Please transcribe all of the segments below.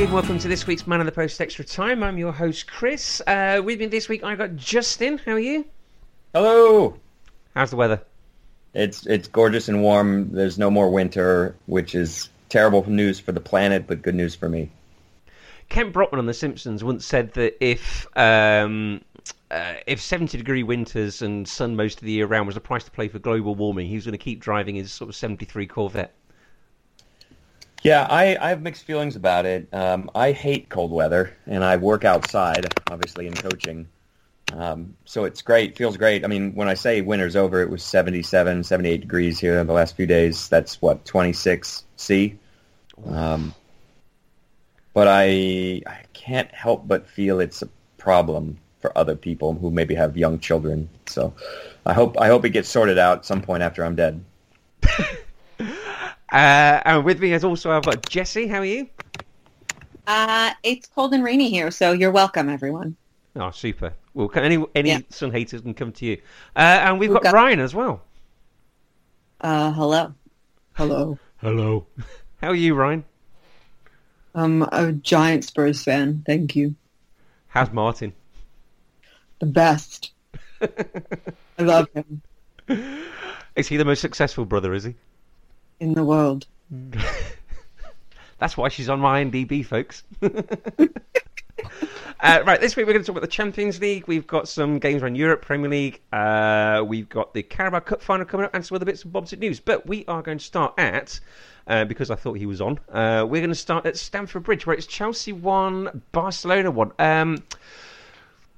Again, welcome to this week's Man of the Post Extra Time. I'm your host, Chris. Uh, with me this week, I've got Justin. How are you? Hello. How's the weather? It's it's gorgeous and warm. There's no more winter, which is terrible news for the planet, but good news for me. Kent Brockman on The Simpsons once said that if um, uh, if 70 degree winters and sun most of the year round was the price to pay for global warming, he was going to keep driving his sort of 73 Corvette. Yeah, I, I have mixed feelings about it. Um, I hate cold weather, and I work outside, obviously in coaching. Um, so it's great, feels great. I mean, when I say winter's over, it was 77, 78 degrees here in the last few days. That's what 26 C. Um, but I I can't help but feel it's a problem for other people who maybe have young children. So I hope I hope it gets sorted out at some point after I'm dead. Uh, and with me, as also, I've got Jesse. How are you? Uh, it's cold and rainy here, so you're welcome, everyone. Oh, super. Well, can any any Yeah. sun haters can come to you. Uh, and we've got We've got- Ryan as well. Uh, hello. Hello. Hello. How are you, Ryan? I'm a giant Spurs fan. Thank you. How's Martin? The best. I love him Is he the most successful brother? Is he? In the world. That's why she's on my IMDb, folks. uh, right, this week we're going to talk about the Champions League. We've got some games around Europe, Premier League. Uh, we've got the Carabao Cup final coming up, and some other bits and bobs news. But we are going to start at, uh, because I thought he was on, uh, we're going to start at Stamford Bridge, where it's Chelsea 1, Barcelona 1. Um,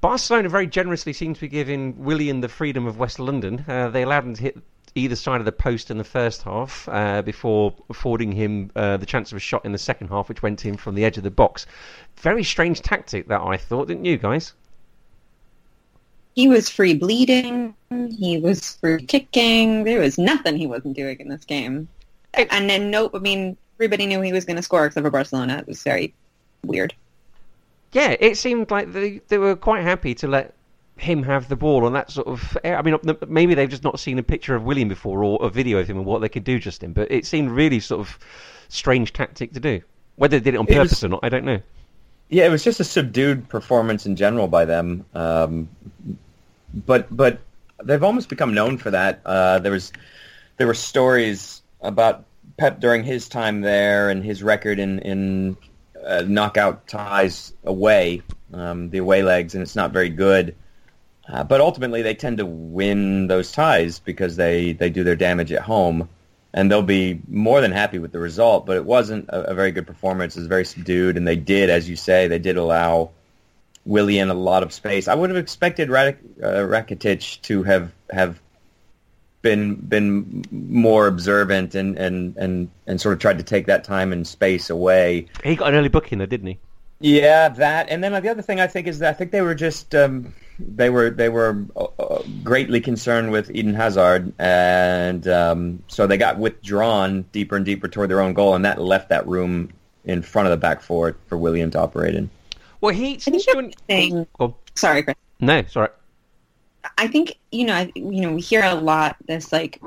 Barcelona very generously seem to be giving Willian the freedom of West London. Uh, they allowed him to hit either side of the post in the first half uh, before affording him uh, the chance of a shot in the second half, which went in from the edge of the box. Very strange tactic that I thought, didn't you guys? He was free bleeding. He was free kicking. There was nothing he wasn't doing in this game. And then nope, I mean, everybody knew he was going to score except for Barcelona. It was very weird. Yeah, it seemed like they they were quite happy to let him have the ball and that sort of. I mean, maybe they've just not seen a picture of William before or a video of him and what they could do, just him. But it seemed really sort of strange tactic to do. Whether they did it on It purpose was- or not, I don't know. Yeah, it was just a subdued performance in general by them. Um, but but they've almost become known for that. Uh, there was there were stories about Pep during his time there and his record in in uh, knockout ties away, um, the away legs, and it's not very good. Uh, but ultimately, they tend to win those ties because they, they do their damage at home, and they'll be more than happy with the result. But it wasn't a, a very good performance. It was very subdued, and they did, as you say, they did allow Willian a lot of space. I would have expected Radik, uh, Rakitic to have have been been more observant and, and, and, and sort of tried to take that time and space away. He got an early booking, though, didn't he? Yeah, that, and then the other thing I think is that I think they were just um, they were they were uh, uh, greatly concerned with Eden Hazard, and um, so they got withdrawn deeper and deeper toward their own goal, and that left that room in front of the back four for William to operate in. Well, he I seems think to. the thing. Go on. Sorry, Chris. No, sorry. I think you know, I, you know, we hear a lot this like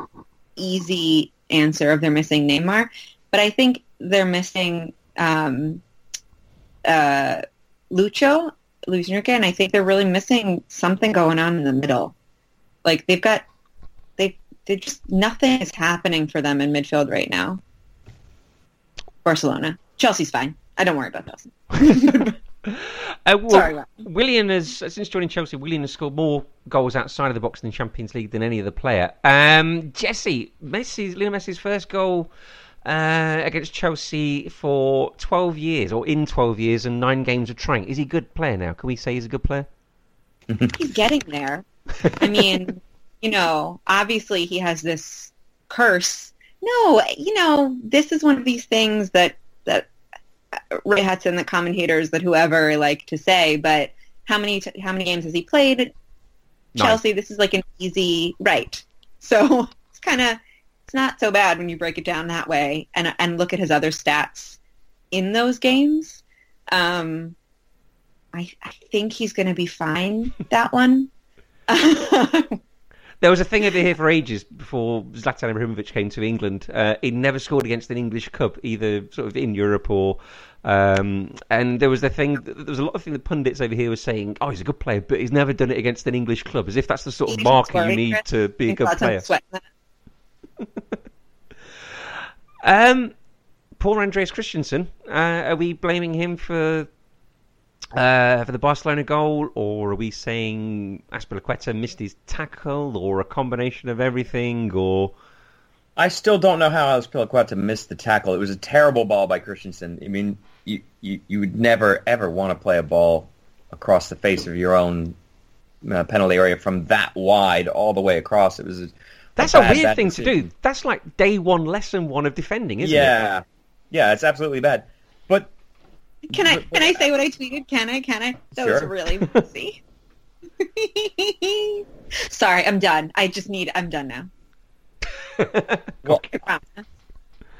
easy answer of they're missing Neymar, but I think they're missing um, uh, Lucho, Luis Enrique, and I think they're really missing something going on in the middle. Like they've got, they they just nothing is happening for them in midfield right now. Barcelona, Chelsea's fine. I don't worry about Chelsea. Uh, well, Sorry, William has since joining Chelsea. William has scored more goals outside of the box in the Champions League than any other player. Um, Jesse, Messi's Lionel Messi's first goal uh, against Chelsea for 12 years, or in 12 years, and nine games of training. Is he a good player now? Can we say he's a good player? He's getting there. I mean, you know, obviously he has this curse. No, you know, this is one of these things that that Ray Hudson, the commentators, that whoever like to say. But how many t- how many games has he played Nine. Chelsea? This is like an easy right. So it's kind of not so bad when you break it down that way and and look at his other stats in those games. Um, I I think he's going to be fine that one. There was a thing over here for ages before Zlatan Ibrahimovic came to England. Uh, he never scored against an English club, either sort of in Europe or. Um, and there was the thing. There was a lot of thing that pundits over here were saying, "Oh, he's a good player, but he's never done it against an English club," as if that's the sort of marker you need to be a good player. Um, Paul Andreas Christensen, uh, are we blaming him for uh, for the Barcelona goal, or are we saying Azpilicueta missed his tackle, or a combination of everything, or I still don't know how Azpilicueta missed the tackle. It was a terrible ball by Christensen. I mean, you, you, you would never, ever want to play a ball across the face of your own uh, penalty area from that wide all the way across. It was a, that's a, bad, weird bad thing to do. That's like day one, lesson one of defending, isn't it? Yeah, yeah, it's absolutely bad. But Can I can I say what I tweeted? Can I? Can I? That was really messy. Sorry, I'm done. I just need. I'm done now. well, I.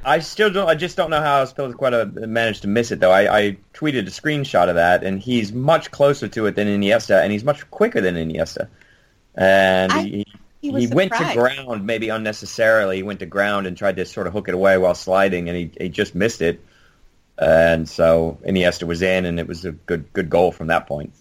I still don't. I just don't know how Azpilicueta uh, managed to miss it, though. I, I tweeted a screenshot of that, and he's much closer to it than Iniesta, and he's much quicker than Iniesta. And I- he, He was he went to ground maybe unnecessarily. He went to ground and tried to sort of hook it away while sliding, and he, he just missed it. And so Iniesta was in, and it was a good good goal from that point.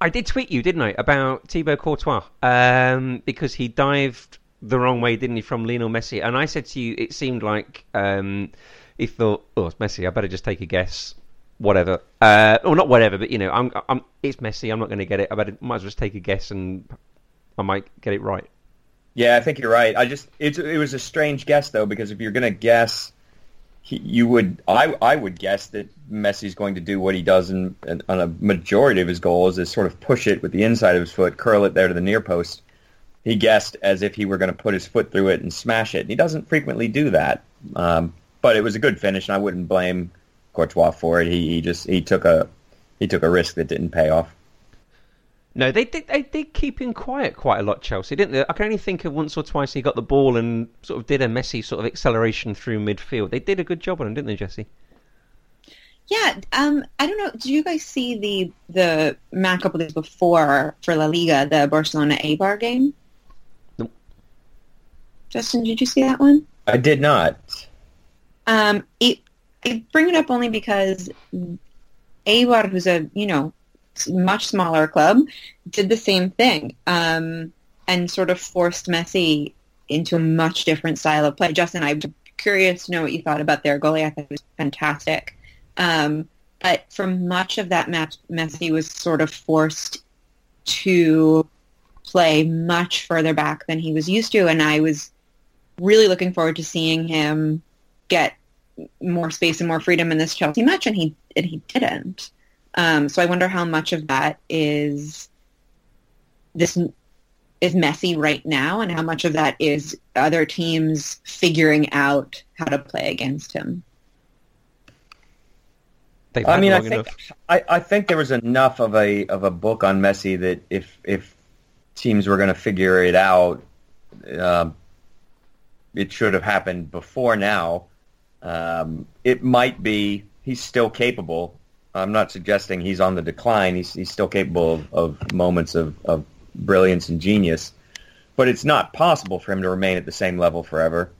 I did tweet you, didn't I, about Thibaut Courtois um, because he dived the wrong way, didn't he, from Lionel Messi? And I said to you, it seemed like um, he thought, "Oh, it's Messi. I better just take a guess." Whatever, uh, or not whatever, but you know, I'm, I'm, it's Messi. I'm not going to get it. I better, might as well just take a guess, and I might get it right. Yeah, I think you're right. I just it, it was a strange guess though because if you're going to guess, he, you would I I would guess that Messi's going to do what he does in, in, on a majority of his goals is sort of push it with the inside of his foot, curl it there to the near post. He guessed as if he were going to put his foot through it and smash it. And he doesn't frequently do that, um, but it was a good finish, and I wouldn't blame Courtois for it. He, he just he took a he took a risk that didn't pay off. No, they did. They did keep him quiet quite a lot, Chelsea, didn't they? I can only think of once or twice he got the ball and sort of did a messy sort of acceleration through midfield. They did a good job on him, didn't they, Jesse? Yeah. Um. I don't know. Did you guys see the the match a couple days before for La Liga, the Barcelona Eibar game? Nope. Justin, did you see that one? I did not. Um, it, I bring it up only because Eibar, who's a you know s- much smaller club, did the same thing um, and sort of forced Messi into a much different style of play. Justin, I'm curious to know what you thought about their goalie. I thought it was fantastic. Um, but for much of that match, Messi was sort of forced to play much further back than he was used to, and I was really looking forward to seeing him get more space and more freedom in this Chelsea match, and he and he didn't. Um, so I wonder how much of that is this is messy right now, and how much of that is other teams figuring out how to play against him. I mean, I think. I, I think there was enough of a of a book on Messi that if if teams were going to figure it out, um, it should have happened before now. Um, it might be he's still capable. I'm not suggesting he's on the decline. He's he's still capable of, of moments of, of brilliance and genius, but it's not possible for him to remain at the same level forever.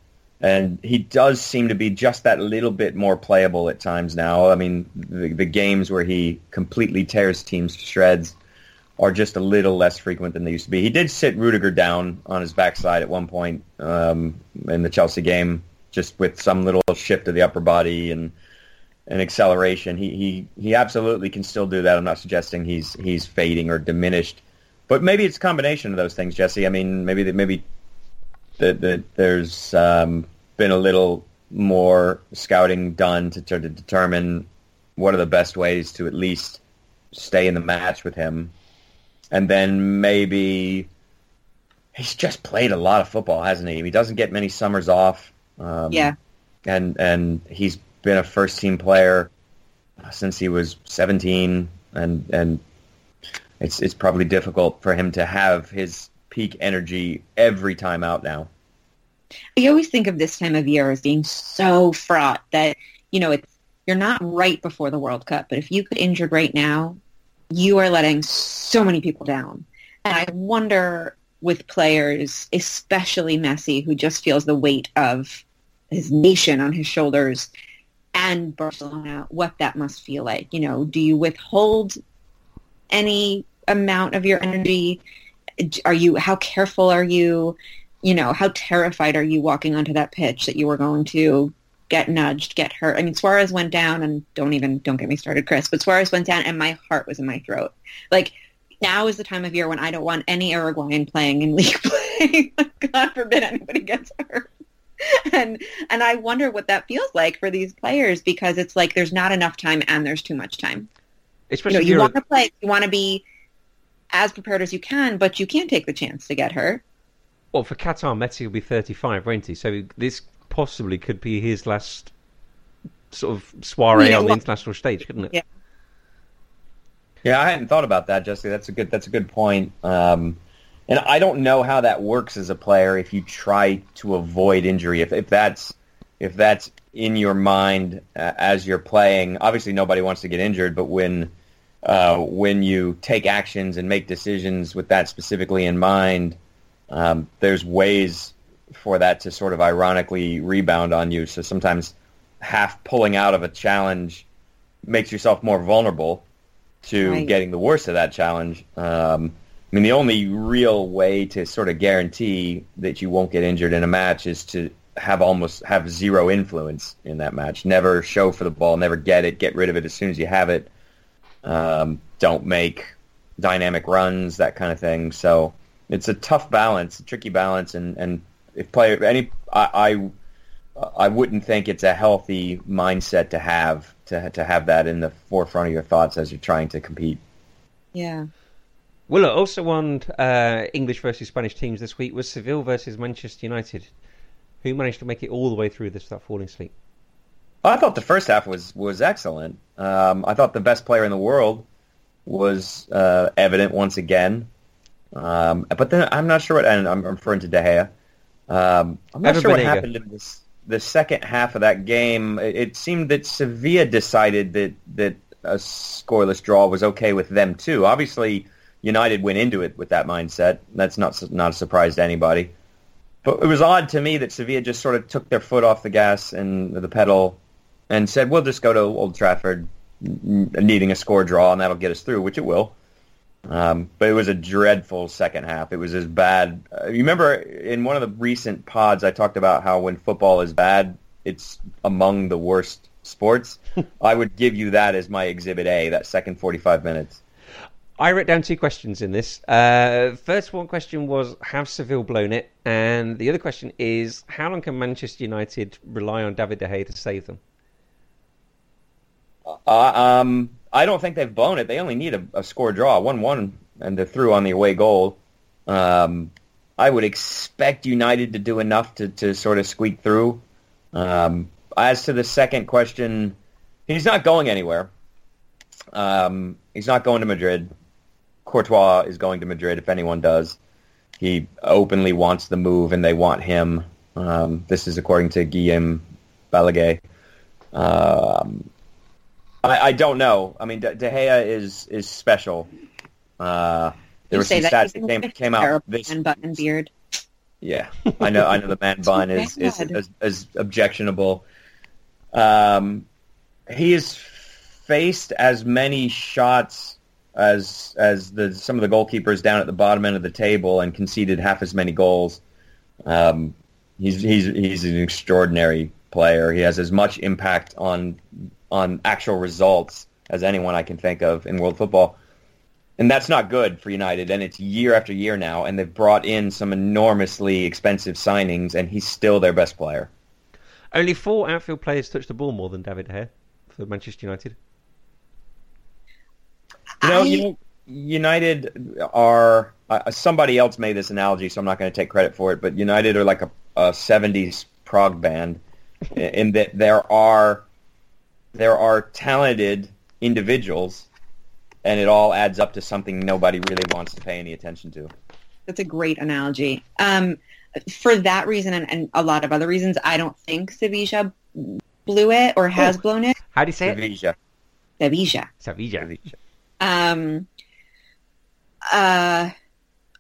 And he does seem to be just that little bit more playable at times now. I mean, the, the games where he completely tears teams to shreds are just a little less frequent than they used to be. He did sit Rudiger down on his backside at one point um, in the Chelsea game, just with some little shift of the upper body, and and acceleration. He he he absolutely can still do that. I'm not suggesting he's he's fading or diminished, but maybe it's a combination of those things, Jesse. I mean, maybe that maybe that the, there's um, been a little more scouting done to to determine what are the best ways to at least stay in the match with him, and then maybe he's just played a lot of football, hasn't he? He doesn't get many summers off. Um, yeah, and and he's been a first team player uh, since he was 17, and and it's it's probably difficult for him to have his peak energy every time out now. I always think of this time of year as being so fraught that you know it's you're not right before the World Cup, but if you get injured right now, you are letting so many people down. And I wonder with players, especially Messi, who just feels the weight of his nation on his shoulders, and Barcelona, what that must feel like. You know, do you withhold any amount of your energy? Are you, how careful are you? You know, how terrified are you walking onto that pitch that you were going to get nudged, get hurt? I mean, Suarez went down and don't even, don't get me started, Chris, but Suarez went down and my heart was in my throat. Like, now is the time of year when I don't want any Uruguayan playing in league play. God forbid anybody gets hurt. and and I wonder what that feels like for these players because it's like there's not enough time and there's too much time. Especially you, know, you want to play, you want to be as prepared as you can, but you can't take the chance to get hurt. Well, for Qatar, Messi will be 35, won't he? So this possibly could be his last sort of soiree yeah, on the international stage, couldn't it? Yeah. Yeah, I hadn't thought about that, Jesse. That's a good. That's a good point. Um, and I don't know how that works as a player if you try to avoid injury. If, if that's if that's in your mind uh, as you're playing, obviously nobody wants to get injured. But when uh, when you take actions and make decisions with that specifically in mind, um, there's ways for that to sort of ironically rebound on you. So sometimes half pulling out of a challenge makes yourself more vulnerable to right. getting the worst of that challenge. Um, I mean, the only real way to sort of guarantee that you won't get injured in a match is to have almost have zero influence in that match. Never show for the ball. Never get it. Get rid of it as soon as you have it. Um, don't make dynamic runs, that kind of thing. So it's a tough balance, a tricky balance, and and if player any I, I I wouldn't think it's a healthy mindset to have to to have that in the forefront of your thoughts as you're trying to compete. Yeah. Well, also on uh, English versus Spanish teams this week was Seville versus Manchester United, who managed to make it all the way through this without falling asleep. I thought the first half was was excellent. Um, I thought the best player in the world was uh, evident once again. Um, but then I'm not sure what, and I'm referring to De Gea. Um, I'm not Evan sure what happened in this the second half of that game. It, it seemed that Sevilla decided that that a scoreless draw was okay with them too. Obviously, United went into it with that mindset. That's not not a surprise to anybody. But it was odd to me that Sevilla just sort of took their foot off the gas and the pedal and said, "We'll just go to Old Trafford, needing a score draw, and that'll get us through," which it will. Um, but it was a dreadful second half. It was as bad. Uh, you remember in one of the recent pods, I talked about how when football is bad, it's among the worst sports. I would give you that as my exhibit A. That second forty-five minutes. I wrote down two questions in this. Uh, first one question was have Seville blown it, and the other question is how long can Manchester United rely on David De Gea to save them? Uh, um, I don't think they've blown it. They only need a, a score draw, one-one, and they're through on the away goal. Um, I would expect United to do enough to, to sort of squeak through. Um, as to the second question, he's not going anywhere. Um, he's not going to Madrid. Courtois is going to Madrid if anyone does. He openly wants the move, and they want him. Um, this is according to Guillaume Balagué. Um, I, I, don't know. I mean, De, De Gea is is special. Uh, there were some stats that came, came out. This man bun beard. Yeah, I know. I know the man bun is is, is, is objectionable. Um, he has faced as many shots as as the some of the goalkeepers down at the bottom end of the table and conceded half as many goals. Um, he's he's he's an extraordinary player. He has as much impact on on actual results as anyone I can think of in world football. And that's not good for United, and it's year after year now, and they've brought in some enormously expensive signings, and he's still their best player. Only four outfield players touched the ball more than David Gea for Manchester United. You know, I- you know, United are uh, somebody else made this analogy, so I'm not going to take credit for it. But United are like a, a '70s prog band, in that there are there are talented individuals, and it all adds up to something nobody really wants to pay any attention to. That's a great analogy. Um, for that reason and, and a lot of other reasons, I don't think Sevilla blew it or has blown it. How do you say it? Sevilla. Sevilla. Sevilla. Um, uh,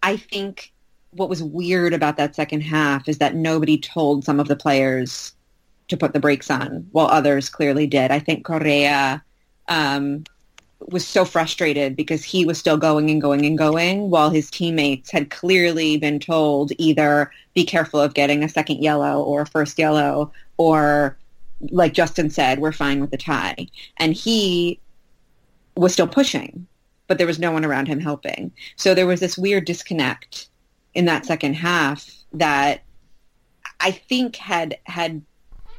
I think what was weird about that second half is that nobody told some of the players to put the brakes on, while others clearly did. I think Correa um, was so frustrated because he was still going and going and going, while his teammates had clearly been told either be careful of getting a second yellow or a first yellow, or like Justin said, we're fine with the tie. And he was still pushing, but there was no one around him helping. So there was this weird disconnect in that second half that I think had had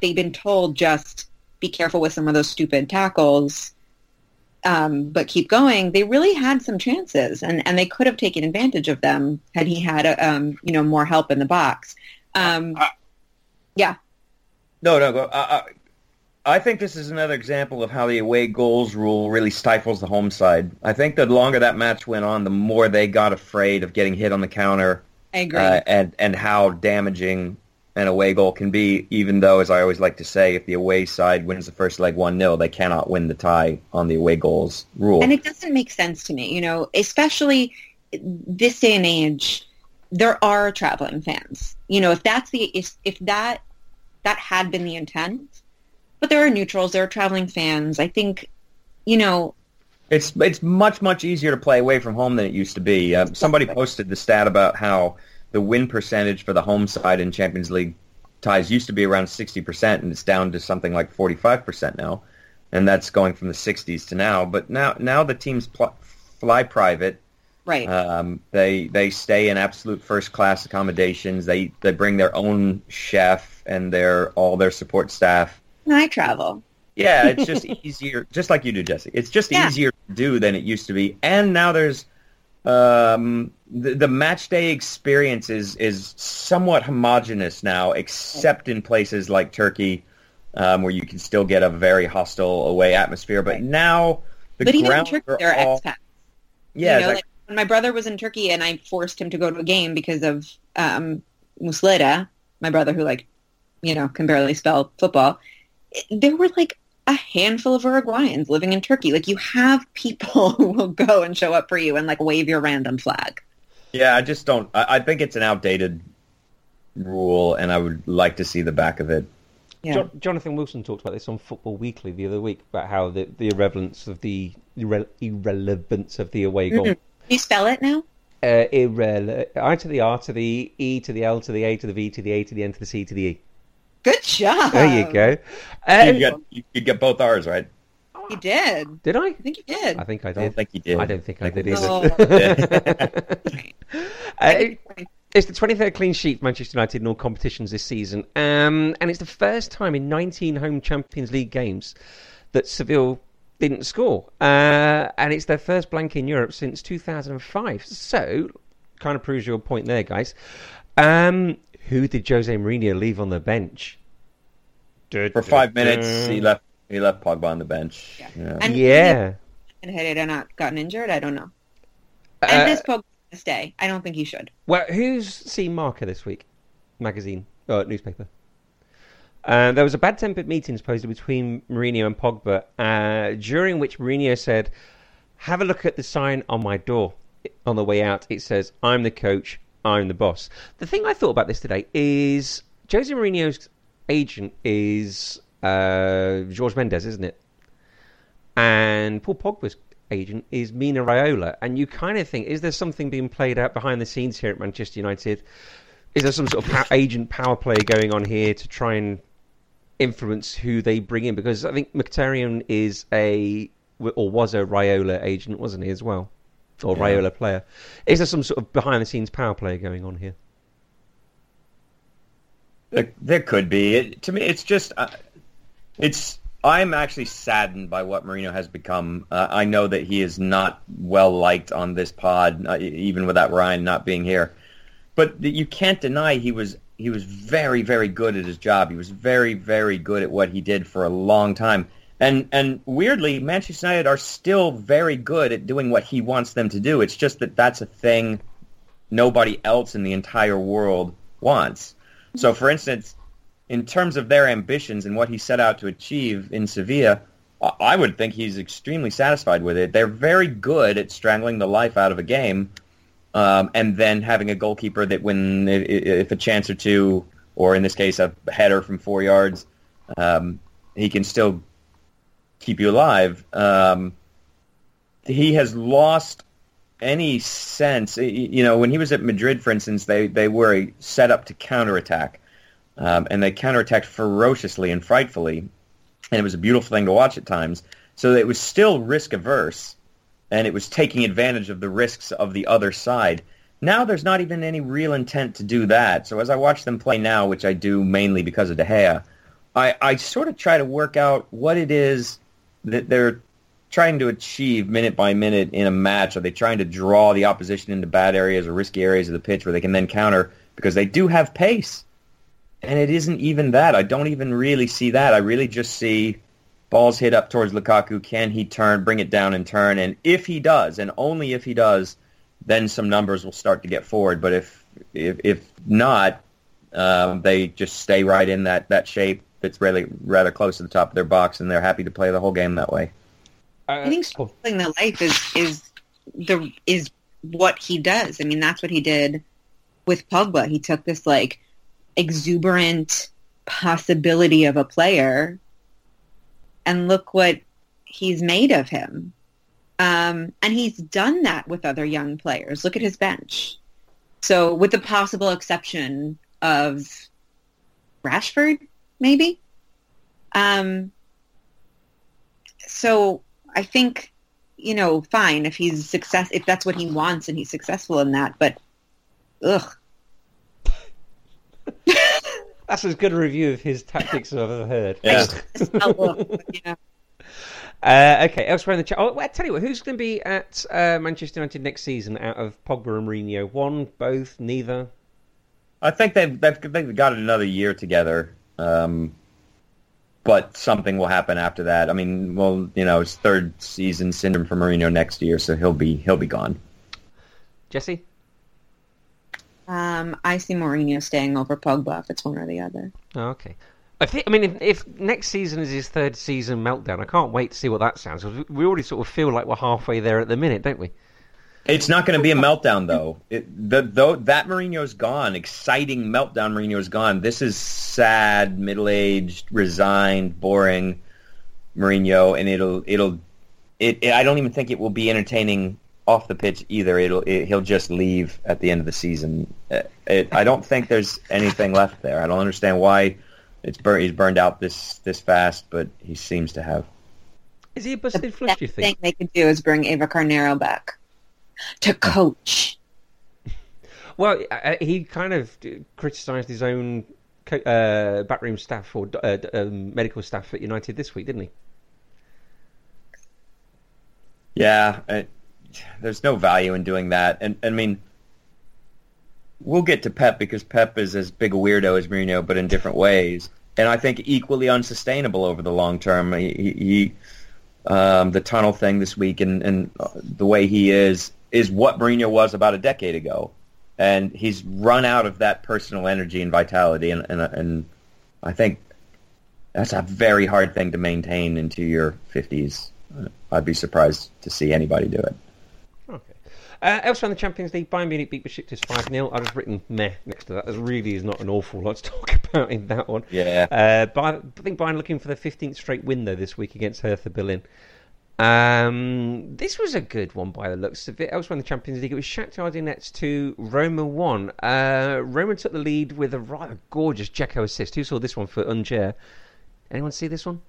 they been told just be careful with some of those stupid tackles, um, but keep going. They really had some chances, and, and they could have taken advantage of them had he had a, um, you know more help in the box. Um, yeah, No, no. Go, uh, uh, I think this is another example of how the away goals rule really stifles the home side. I think the longer that match went on, the more they got afraid of getting hit on the counter, I agree. uh, and and how damaging an away goal can be. Even though, as I always like to say, if the away side wins the first leg one 0 they cannot win the tie on the away goals rule. And it doesn't make sense to me, you know, especially this day and age, there are traveling fans. You know, if that's the if, if that that had been the intent, but there are neutrals, there are traveling fans. I think, you know, It's it's much much easier to play away from home than it used to be. Uh, somebody posted the stat about how the win percentage for the home side in Champions League ties used to be around sixty percent, and it's down to something like forty five percent now, and that's going from the sixties to now. But now now the teams pl- fly private. right. Um, they they stay in absolute first class accommodations. They they bring their own chef and their all their support staff. I travel. Yeah, it's just easier, just like you do, Jesse. It's just Yeah. easier to do than it used to be. And now there's um, the, the match day experience is, is somewhat homogenous now, except in places like Turkey, um, where you can still get a very hostile away atmosphere. But now the but even in grounds Turkey, are there are all, expats. yeah, you know, like when my brother was in Turkey and I forced him to go to a game because of um, Muslera, my brother who like, you know, can barely spell football. It- There were like a handful of Uruguayans living in Turkey. Like you have people who will go and show up for you and like wave your random flag. Yeah, I just don't. I, I think it's an outdated rule, and I would like to see the back of it. Yeah. Jo- Jonathan Wilson talked about this on Football Weekly the other week about how the, the irrelevance of the irre- irrelevance of the away goal. Can you spell it now? Uh, irrele- I to the R to the E to the L to the A to the V to the A to the N to the C to the E. Good job. There you go. You get you, you get both R's right. You did. did I? I think you did. I think I I don't think you did. I don't think I did Oh. either. Uh, It's the 23rd clean sheet for Manchester United in all competitions this season, um, and it's the first time in 19 home Champions League games that Seville didn't score, uh, and it's their first blank in Europe since 2005. So, kind of proves your point there, guys. Um, who did Jose Mourinho leave on the bench? For five minutes, he left. He left Pogba on the bench. Yeah. Yeah. And Yeah. and had he not gotten injured, I don't know. Uh, And this Pogba stay. I don't think he should. Well, who's seen Marca this week? Magazine, uh, newspaper. Uh, there was a bad-tempered meeting supposedly between Mourinho and Pogba, uh, during which Mourinho said, "Have a look at the sign on my door. On the way out, it says I'm the coach, I'm the boss." The thing I thought about this today is Jose Mourinho's agent is uh, George Mendes, isn't it? And Paul Pogba's agent is Mino Raiola. And you kind of think, is there something being played out behind the scenes here at Manchester United? Is there some sort of agent power play going on here to try and influence who they bring in because I think Mkhitaryan is a or was a Raiola agent, wasn't he as well, or Yeah. Raiola player? Is there some sort of behind the scenes power play going on here? There, there could be. It, to me, it's just, uh, it's. I'm actually saddened by what Mourinho has become. Uh, I know that he is not well liked on this pod, uh, even without Ryan not being here. But you can't deny he was he was very very good at his job. He was very very good at what he did for a long time. And and weirdly, Manchester United are still very good at doing what he wants them to do. It's just that that's a thing nobody else in the entire world wants. So, for instance, in terms of their ambitions and what he set out to achieve in Sevilla, I- would think he's extremely satisfied with it. They're very good at strangling the life out of a game, um, and then having a goalkeeper that, when if a chance or two, or in this case a header from four yards, um, he can still keep you alive. Um, he has lost any sense. You know, when he was at Madrid, for instance, they they were set up to counterattack, um, and they counterattacked ferociously and frightfully, and it was a beautiful thing to watch at times. So it was still risk averse, and it was taking advantage of the risks of the other side. Now there's not even any real intent to do that. So as I watch them play now, which I do mainly because of De Gea, I, I sort of try to work out what it is that they're trying to achieve minute by minute in a match? Are they trying to draw the opposition into bad areas or risky areas of the pitch where they can then counter? Because they do have pace. And it isn't even that. I don't even really see that. I really just see balls hit up towards Lukaku. Can he turn, bring it down and turn? And if he does, and only if he does, then some numbers will start to get forward. But if if, if not, um, they just stay right in that, that shape that's really rather close to the top of their box, and they're happy to play the whole game that way. I think oh, the life is is the is what he does. I mean, that's what he did with Pogba. He took this like exuberant possibility of a player, and look what he's made of him. Um, and he's done that with other young players. Look at his bench. So, with the possible exception of Rashford, maybe. Um, so I think, you know, fine if he's success if that's what he wants and he's successful in that, but ugh. That's as good a review of his tactics as I've ever heard. Yeah. ugh, yeah. Uh, okay, elsewhere in the chat. Oh, well, I tell you what, who's going to be at uh, Manchester United next season out of Pogba and Mourinho? One, both, neither? I think they've they've, they've got another year together, um, but something will happen after that. I mean, well, you know, it's third season syndrome for Mourinho next year, so he'll be he'll be gone. Jesse? Um, I see Mourinho staying over Pogba if it's one or the other. Oh, okay. I think. I mean, if, if next season is his third season meltdown, I can't wait to see what that sounds. 'cause we- we already sort of feel like we're halfway there at the minute, don't we? It's not going to be a meltdown though. It, the, though that Mourinho's gone, exciting meltdown Mourinho's gone. This is sad, middle-aged, resigned, boring Mourinho, and it'll it'll it, it. I don't even think it will be entertaining off the pitch either. It'll it, he'll just leave at the end of the season. Uh, It, I don't think there's anything left there. I don't understand why it's bur- he's burned out this this fast, but he seems to have. Is he a The busted flush, best do you thing think? they could do is bring Eva Carneiro back to coach. Well, uh, he kind of criticised his own co- uh, backroom staff or uh, um, medical staff at United this week, didn't he? Yeah, it, there's no value in doing that. And I mean, we'll get to Pep because Pep is as big a weirdo as Mourinho, but in different ways. And I think equally unsustainable over the long term. He, he he- um, the tunnel thing this week and, and uh, the way he is is what Mourinho was about a decade ago, and he's run out of that personal energy and vitality. And and, and I think that's a very hard thing to maintain into your fifties. I'd be surprised to see anybody do it. Okay. Uh, elsewhere in the Champions League, Bayern Munich beat Besiktas 5-0. I've just written meh next to that. There really is not an awful lot to talk about in that one. Yeah. Uh, Bayern, I think Bayern looking for the 15th straight win, though, this week against Hertha Berlin. Um, this was a good one by the looks of it. Elsewhere in the Champions League, it was Shakhtar Donetsk 2, Roma 1. Uh, Roma took the lead with a rather gorgeous Dzeko assist. Who saw this one for Unchair? Anyone see this one?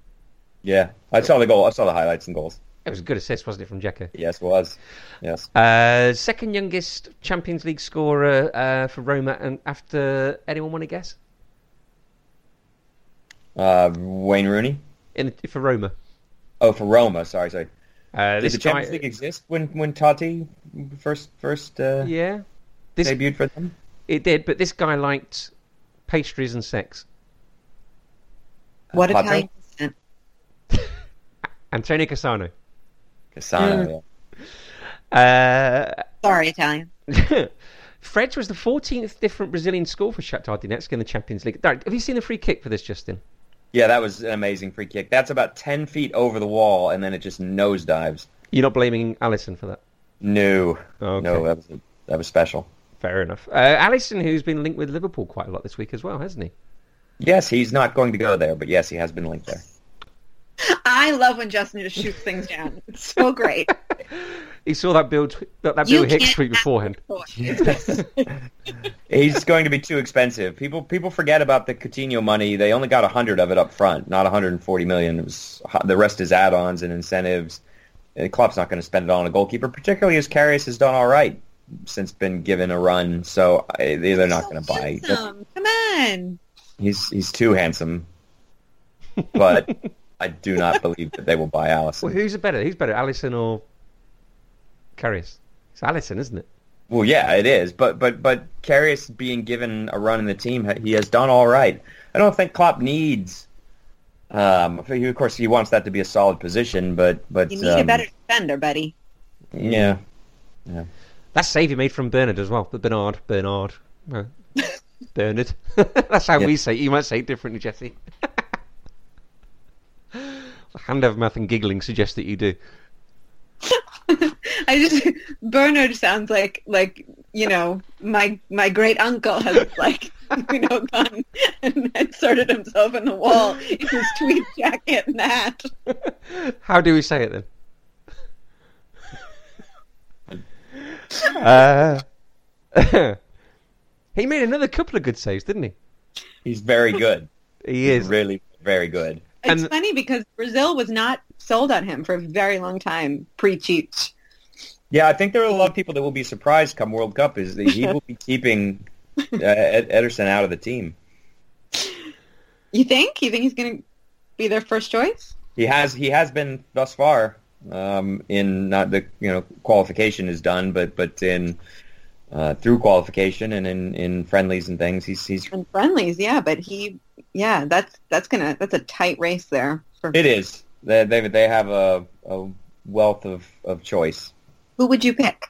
Yeah, I saw the goal. I saw the highlights and goals. It was a good assist, wasn't it, from Dzeko? Yes, it was. Yes. Uh, second youngest Champions League scorer uh, for Roma, and after anyone want to guess? Uh, Wayne Rooney. In for Roma, Oh, for Roma. Sorry, sorry. uh, Did this the Champions guy- League exist when when Totti first first uh, Yeah, this debuted for them? it did, but this guy liked pastries and sex. What Pato? Italian descent? Antonio Cassano. Cassano. yeah. Uh, Sorry, Italian. Fred was the 14th different Brazilian score for Shakhtar Donetsk in the Champions League. Have you seen the free kick for this, Justin? Yeah, that was an amazing free kick. That's about ten feet over the wall, and then it just nosedives. You're not blaming Alisson for that. No, Okay. no, that was that was special. Fair enough. Uh, Alisson, who's been linked with Liverpool quite a lot this week as well, hasn't he? Yes, he's not going to go there, but yes, he has been linked there. I love when Justin just shoots things down. It's so great. He saw that Bill that, that Bill Hicks can't tweet beforehand. He's going to be too expensive. People people forget about the Coutinho money. They only got a hundred of it up front, not 140 million. It was the rest is add-ons and incentives. And Klopp's not going to spend it all on a goalkeeper, particularly as Karius has done all right since been given a run. So I, they're not going to buy. Handsome. Come on. He's he's too handsome, but I do not believe that they will buy Alisson. Well, who's better? Who's better, Alisson or Karius? It's Alisson, isn't it? Well, yeah, it is, but but but Karius being given a run in the team, he has done all right. I don't think Klopp needs. Um, of course, he wants that to be a solid position, but but You need a um, better defender, buddy. Yeah, yeah. That save he made from Bernard as well. But Bernard, Bernard, Bernard. That's how Yeah. we say it. You might say it differently, Jesse. Hand over mouth and giggling suggests that you do. I just Bernard sounds like like you know my my great uncle has like you know gone and inserted himself in the wall in his tweed jacket and hat. How do we say it then? uh, he made another couple of good saves, didn't he? he's very good. He is. really very good. It's And- funny because Brazil was not sold on him for a very long time pre Cheech. Yeah, I think there are a lot of people that will be surprised come World Cup. Is that he will be keeping uh, Ed- Ederson out of the team. You think? You think he's going to be their first choice? He has he has been thus far um, in not the you know qualification is done, but but in uh, through qualification and in, in friendlies and things, he's he's And friendlies, yeah, but he, yeah, that's that's gonna that's a tight race there. For, it is they they, they have a, a wealth of, of choice. who would you pick?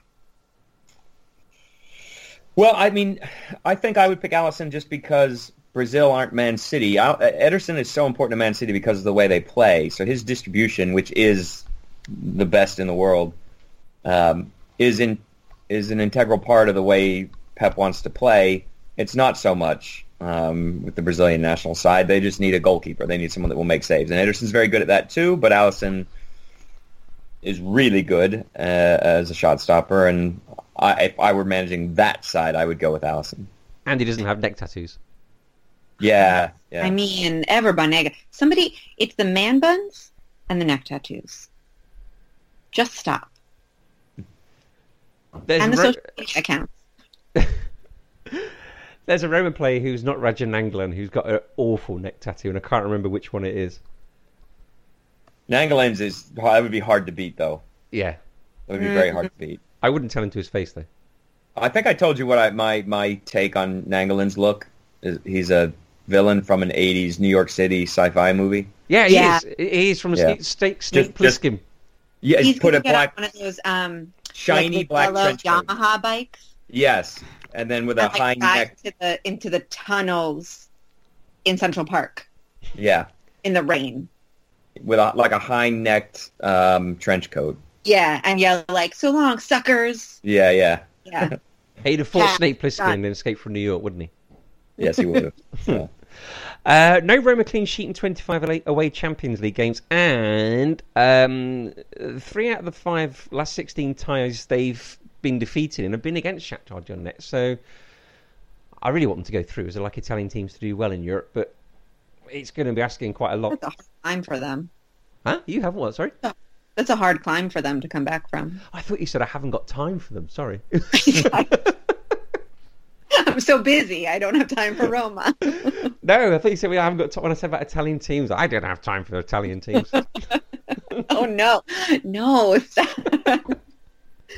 Well, I mean, I think I would pick Alisson just because Brazil aren't Man City. I, Ederson is so important to Man City because of the way they play. So his distribution, which is the best in the world, um, is in is an integral part of the way Pep wants to play. It's not so much um, with the Brazilian national side. They just need a goalkeeper. They need someone that will make saves, and Ederson's very good at that too. But Alisson is really good uh, as a shot stopper, and I, if I were managing that side, I would go with Alisson. And he doesn't have neck tattoos. Yeah, yeah. I mean, Ever Banega. Somebody, it's the man buns and the neck tattoos. Just stop. There's, and the Ro- social media accounts. there's a Roman player who's not Radja Nainggolan who's got an awful neck tattoo, and I can't remember which one it is. Nainggolan's is that would be hard to beat, though. Yeah, That would be very hard to beat. I wouldn't tell him to his face though. I think I told you what I, my my take on Nainggolan's look. Is he's a villain from an '80s New York City sci-fi movie. Yeah, he Yeah. is. He's from Yeah. Snake, Snake, Snake Just- just- Plissken. Yeah, He's put gonna a black, one of those um, shiny like black yellow trench coat. Yamaha bikes. Yes, and then with a like, high neck. into the into the tunnels in Central Park Yeah, in the rain. with a, like a high necked um, trench coat. Yeah, and yell like, "So long, suckers!" Yeah, yeah. Yeah, He'd have fought Yeah, Snake Plissken done. and then escaped from New York, wouldn't he? Yes, he would have. Yeah. Uh, no Roma clean sheet in 25 away- away Champions League games, and um, three out of the five last 16 ties they've been defeated in have been against Shakhtar Donetsk. So I really want them to go through, as I like Italian teams to do well in Europe, but it's going to be asking quite a lot. That's a hard climb for them. Huh? You have what? Sorry. That's a hard climb for them to come back from. I thought you said I haven't got time for them. Sorry. I'm so busy. I don't have time for Roma. no, I thought you said we haven't got time. When I said about Italian teams, I don't have time for Italian teams. oh no, no!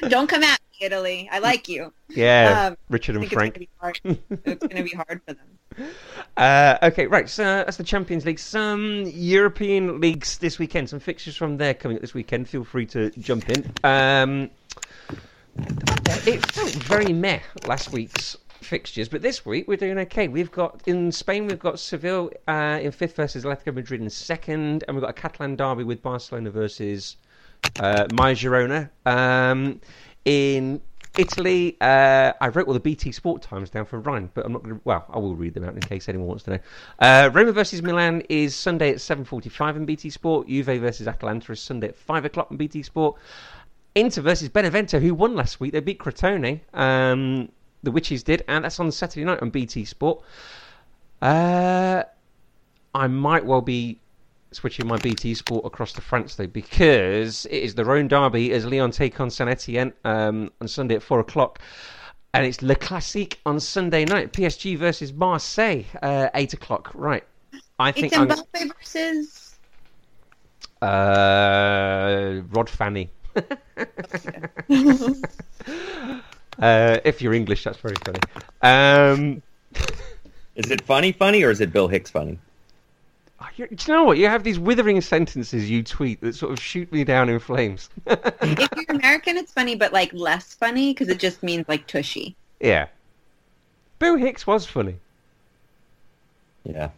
don't come at Italy. I like you. Yeah, Um, Richard and Frank. It's gonna, be hard. it's gonna be hard for them. Uh, okay, right. So that's the Champions League. Some European leagues this weekend. Some fixtures from there coming up this weekend. Feel free to jump in. Um, it felt very meh last week's fixtures, but this week we're doing okay. We've got in Spain we've got Seville uh, in fifth versus Atletico Madrid in second, and we've got a Catalan derby with Barcelona versus uh, my Girona. Um, in Italy, uh, I wrote all the BT Sport times down for Ryan, but I'm not going to. Well, I will read them out in case anyone wants to know. Uh, Roma versus Milan is Sunday at 7:45 in BT Sport. Juve versus Atalanta is Sunday at five o'clock in BT Sport. Inter versus Benevento, who won last week. They beat Crotone. Um, the Witches did, and that's on Saturday night on BT Sport. Uh, I might well be switching my BT Sport across to France though, because it is the Rhone Derby as Lyon take on Saint Etienne um, on Sunday at four o'clock. And it's Le Classique on Sunday night. PSG versus Marseille, uh, eight o'clock. Right. I think It's I'm, Mbappe versus. uh, Rod Fanni. uh, if you're English, that's very funny. Um, Is it funny, funny, or is it Bill Hicks funny? You, do you know what? You have these withering sentences you tweet that sort of shoot me down in flames. if you're American, it's funny, but like less funny because it just means like tushy. yeah. Bill Hicks was funny. Yeah.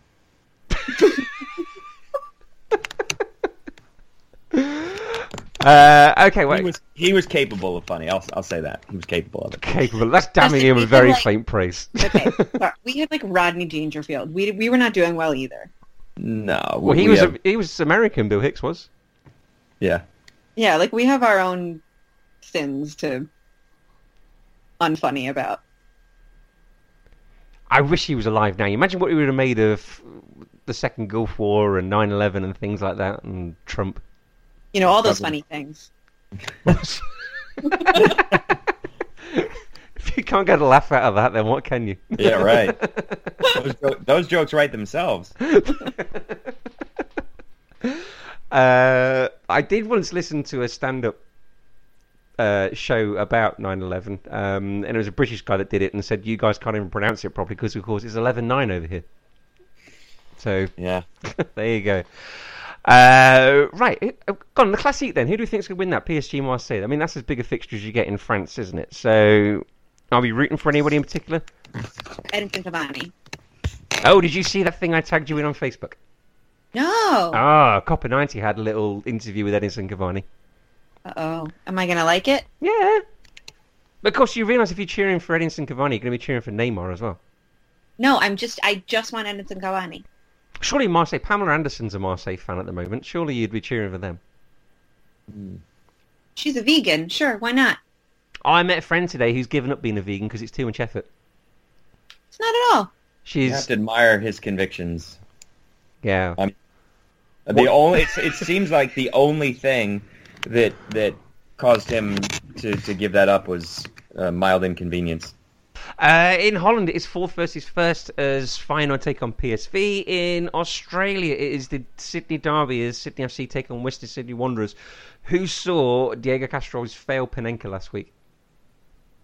Uh, okay, He was he was capable of funny. I'll I'll say that he was capable of it. Capable. That's damning him with very like- faint praise. Okay, sorry. we had like Rodney Dangerfield. We we were not doing well either. No, well, he we was have- he was American. Bill Hicks was. yeah. Yeah, like we have our own sins to unfunny about. I wish he was alive now. Imagine what he would have made of the Second Gulf War and 9/11 and things like that, and Trump. You know all those funny things. you can't get a laugh out of that, then what can you? Yeah, right. those, jo- those jokes write themselves. Uh, I did once listen to a stand-up uh, show about 9/11, um, and it was a British guy that did it, and said, "You guys can't even pronounce it properly because, of course, it's 11/9 over here." So Yeah. there you go. Uh, right, uh, go on the classic then. Who do you think's going to win that? PSG Marseille. I mean, that's as big a fixture as you get in France, isn't it? So, are we rooting for anybody in particular? Edinson Cavani. Oh, did you see that thing I tagged you in on Facebook? No. Ah, Copa 90 had a little interview with Edinson Cavani. Uh oh. Am I gonna like it? Yeah. But of course, you realise if you're cheering for Edinson Cavani, you're going to be cheering for Neymar as well. No, I'm just. I just want Edinson Cavani. Surely Marseille, Pamela Anderson's a Marseille fan at the moment. Surely you'd be cheering for them. She's a vegan. Sure, why not? I met a friend today who's given up being a vegan because it's too much effort. It's not at all. You She's have to admire his convictions. yeah. The What- only it, it seems like the only thing that that caused him to, to give that up was uh, mild inconvenience. Uh, in Holland, it is fourth versus first as Feyenoord take on PSV. In Australia, it is the Sydney Derby as Sydney FC take on Western Sydney Wanderers, who saw Diego Castro's fail Panenka last week.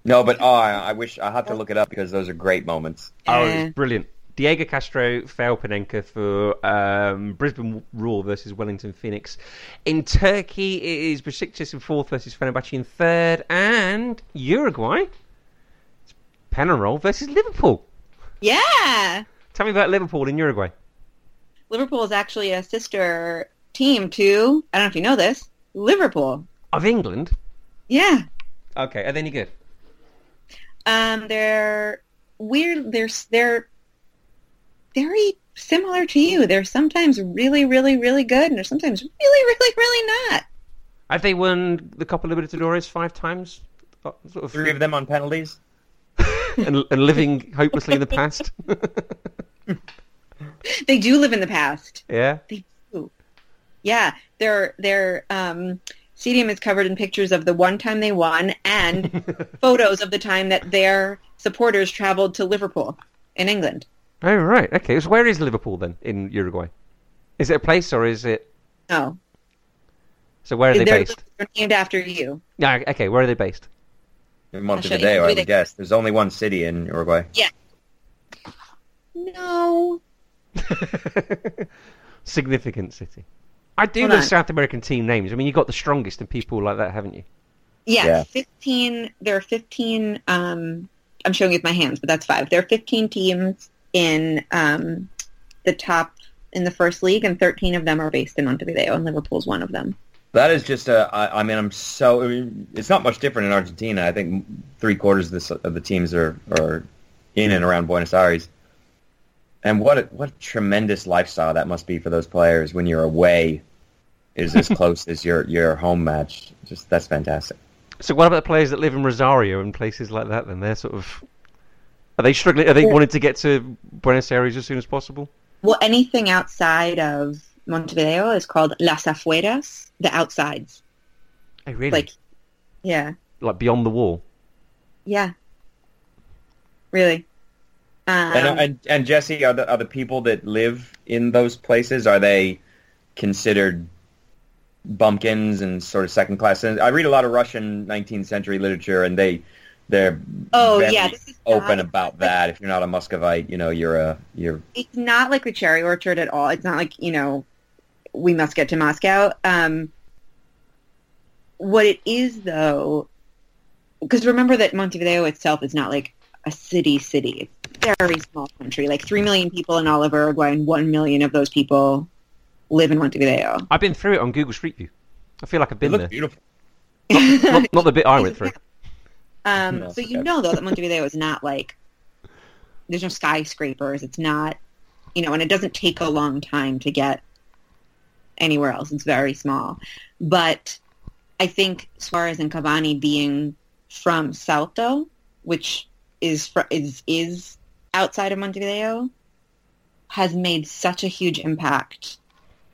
No, but oh, I, I wish I have to look it up because those are great moments. Oh, it was brilliant. Diego Castro failed Panenka for um, Brisbane Roar versus Wellington Phoenix. In Turkey, it is Besiktas in fourth versus Fenerbahce in third. And Uruguay, it's Penarol versus Liverpool. Yeah. Tell me about Liverpool in Uruguay. Liverpool is actually a sister team to. I don't know if you know this. Liverpool. Of England? Yeah. Okay, are they any good? Um, they're weird. They're they're very similar to you. They're sometimes really, really, really good, and they're sometimes really, really, really not. Have they won the Copa Libertadores five times? Uh, Sort of Three of them on penalties. and, and living hopelessly in the past? they do live in the past. Yeah. They do. Yeah, their their um, stadium is covered in pictures of the one time they won and photos of the time that their supporters traveled to Liverpool in England. Oh right. Okay. So where is Liverpool then in Uruguay? Is it a place or is it? No, So where are they they're, based? they're named after you. Yeah. Okay. Where are they based? In show you Montevideo, I where they- would guess. There's only one city in Uruguay. Yeah. No, Significant city. I do Hold love on. South American team names. I mean, you've got the strongest and people like that, haven't you? yeah, Yeah. fifteen. There are fifteen. Um, I'm showing you with my hands, but that's five. There are fifteen teams in um, the top in the first league, and thirteen of them are based in Montevideo, and Liverpool's one of them. That is just a. I, I mean, I'm so. I mean, it's not much different in Argentina. I think three quarters of the, of the teams are are in and around Buenos Aires. And what a, what a tremendous lifestyle that must be for those players when you're away is as close as your your home match. Just that's fantastic. So what about the players that live in Rosario and places like that? Then they're sort of. Are they struggling? Are they wanting to get to Buenos Aires as soon as possible? Well, anything outside of Montevideo is called las afueras, the outsides. Oh, really? Like, yeah, like beyond the wall. yeah, really. Um, And, and and Jesse, are the are the people that live in those places are they considered bumpkins and sort of second class? I read a lot of Russian 19th century literature, and they they're oh yeah, open not, about that. If you're not a Muscovite, you know you're a you're It's not like the cherry orchard at all. It's not like you know, we must get to Moscow. Um, what it is though, because remember that Montevideo itself is not like a city city. It's very small country, like three million people in all of Uruguay, and one million of those people live in Montevideo. I've been through it on Google Street View. I feel like I've been looks there. beautiful. Not, not the bit I went through. Um, No, so you know though that Montevideo is not like there's no skyscrapers. It's not you know, and it doesn't take a long time to get anywhere else. It's very small, but I think Suarez and Cavani being from Salto, which is fr- is is outside of Montevideo, has made such a huge impact.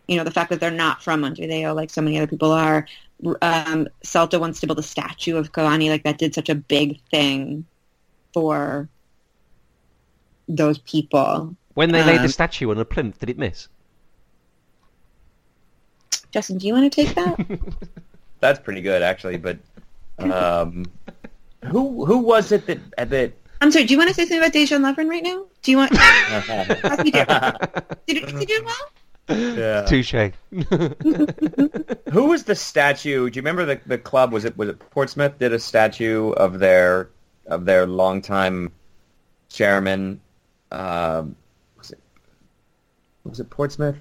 You know, the fact that they're not from Montevideo like so many other people are. Um, Salto wants to build a statue of Cavani, like that did such a big thing for those people. When they laid Um, the statue on the plinth, did it miss? Justin, do you want to take that? That's pretty good actually. But um, who who was it that that? I'm sorry. Do you want to say something about Dejan Lovren right now? Do you want? How's he doing? Did, is he doing well? yeah. Touche. Who was the statue? Do you remember the the club? Was it was it Portsmouth did a statue of their of their longtime chairman? Um, was it was it Portsmouth?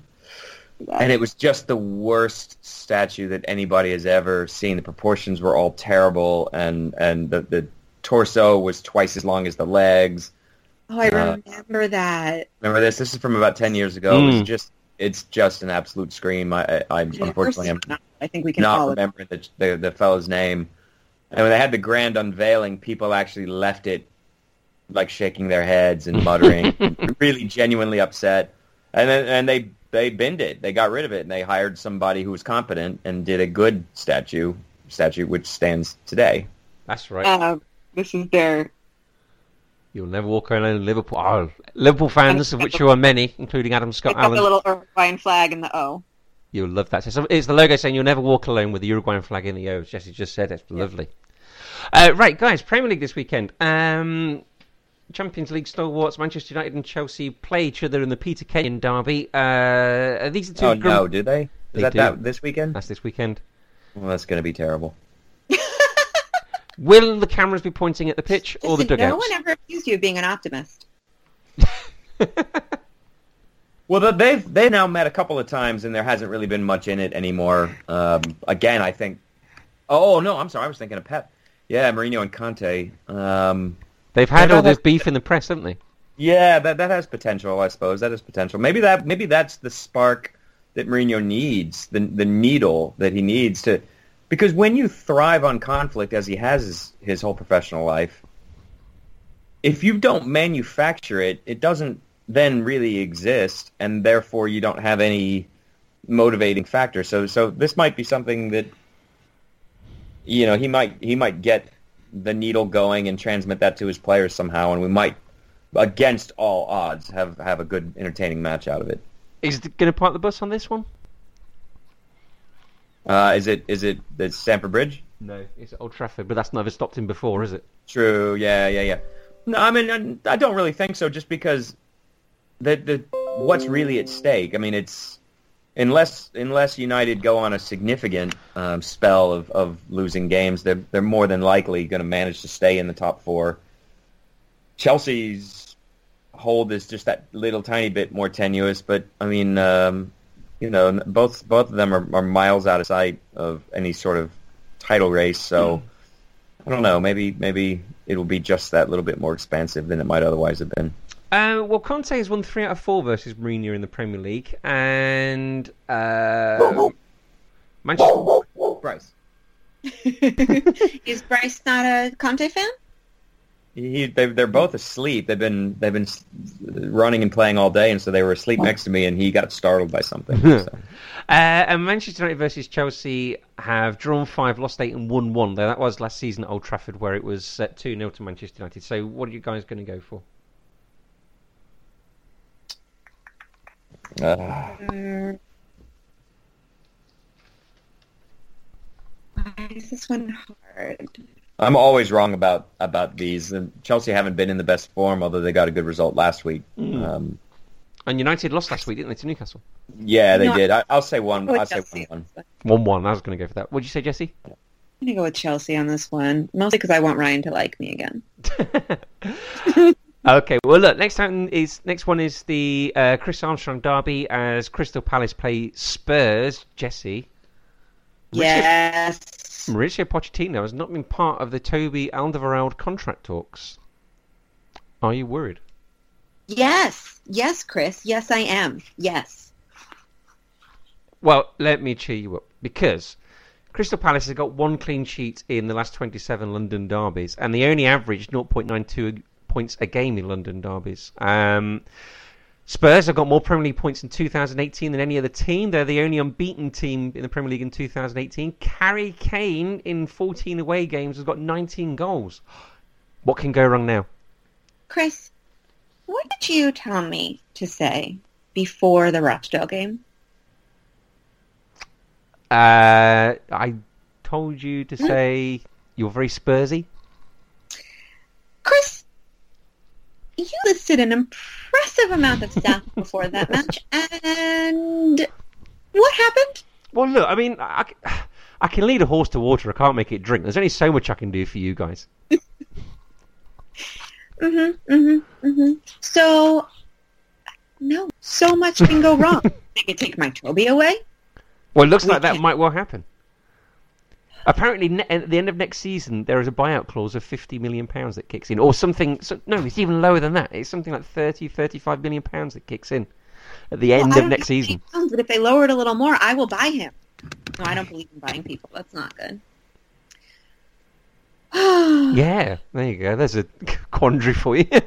And it was just the worst statue that anybody has ever seen. The proportions were all terrible, and and the the torso was twice as long as the legs. Oh, I Uh, remember that. Remember this? This is from about ten years ago. Mm. was just it's just an absolute scream. I, I, I unfortunately am not, I think we can not remember the, the the fellow's name. And when they had the grand unveiling, people actually left it like shaking their heads and muttering, really genuinely upset. And then and they they binned it. They got rid of it and they hired somebody who was competent and did a good statue statue which stands today. That's right. Uh, this is their. You'll never walk alone in Liverpool. Oh, Liverpool fans, of which you are many, including Adam Scott It's the little Uruguayan flag in the O. You'll love that. So it's the logo saying you'll never walk alone with the Uruguayan flag in the O. As Jesse just said, it's lovely. Uh, right, guys, Premier League this weekend. Um, Champions League stalwarts Manchester United and Chelsea play each other in the Peter Kenyon derby. Uh, are these are two. Oh grim- no, do they? Is They that, do. that this weekend? That's this weekend. Well, that's going to be terrible. Will the cameras be pointing at the pitch or the Listen, dugouts? no one ever accused you of being an optimist. Well, they've they've now met a couple of times, and there hasn't really been much in it anymore. Um, again, I think. Oh no, I'm sorry. I was thinking of Pep. Yeah, Mourinho and Conte. Um, They've had Yeah, all that- this beef in the press, haven't they? yeah, that that has potential. I suppose that has potential. Maybe that maybe that's the spark that Mourinho needs, the the needle that he needs to, because when you thrive on conflict as he has his, his whole professional life, if you don't manufacture it, it doesn't then really exist, and therefore you don't have any motivating factor. So so this might be something that you know he might he might get the needle going and transmit that to his players somehow, and we might against all odds have have a good entertaining match out of it. Is going to park the bus on this one? Uh, is it is it the Stamford Bridge? No, it's Old Trafford, but that's never stopped him before, is it? True. Yeah, yeah, yeah. No, I mean I don't really think so. Just because the the what's really at stake. I mean, it's unless unless United go on a significant um, spell of, of losing games, they're they're more than likely going to manage to stay in the top four. Chelsea's hold is just that little tiny bit more tenuous, but I mean, um, you know, both both of them are, are miles out of sight of any sort of title race. So mm. I don't know. Maybe maybe it'll be just that little bit more expansive than it might otherwise have been. Uh, well, Conte has won three out of four versus Mourinho in the Premier League, and uh, Manchester. Bryce. Is Bryce not a Conte fan? He, they, they're both asleep. They've been they've been running and playing all day, and so they were asleep next to me, and he got startled by something. So. uh, and Manchester United versus Chelsea have drawn five, lost eight, and won one. Though that was last season at Old Trafford, where it was two 0 to Manchester United. So, what are you guys going to go for? Uh, Why is this one hard? I'm always wrong about about these. And Chelsea haven't been in the best form, although they got a good result last week. Mm. Um, and United lost last week, didn't they, to Newcastle? Yeah, they no, did. I, will say one. I'll say one one. One one. I was going to go for that. What did you say, Jesse? I'm going to go with Chelsea on this one, mostly because I want Ryan to like me again. Okay, well look, next time is next one is the uh, Chris Armstrong derby as Crystal Palace play Spurs. Jesse. Yes. Mauricio Pochettino has not been part of the Toby Alderweireld contract talks. Are you worried? Yes. Yes, Chris. Yes, I am. Yes. Well, let me cheer you up because Crystal Palace has got one clean sheet in the last 27 London derbies, and they only averaged 0.92 points a game in London derbies. Um, Spurs have got more Premier League points in 2018 than any other team. They're the only unbeaten team in the Premier League in 2018. Harry Kane in 14 away games has got 19 goals. What can go wrong now? Chris, what did you tell me to say before the Rochdale game? Uh, I told you to say you're very Spursy. Chris, you listed an impressive amount of stuff before that match, and what happened? Well, look, I mean, I, I can lead a horse to water. I can't make it drink. There's only so much I can do for you guys. mhm, mhm, mhm. So, no, so much can go wrong. they could take my Toby away. Well, it looks we like that can... might well happen. Apparently, ne- at the end of next season, there is a buyout clause of 50 million pounds that kicks in, or something. So, no, it's even lower than that. It's something like 30, 35 million pounds that kicks in at the end of next season. Pounds, but if they lower it a little more, I will buy him. No, I don't believe in buying people. That's not good. yeah, there you go. There's a quandary for you.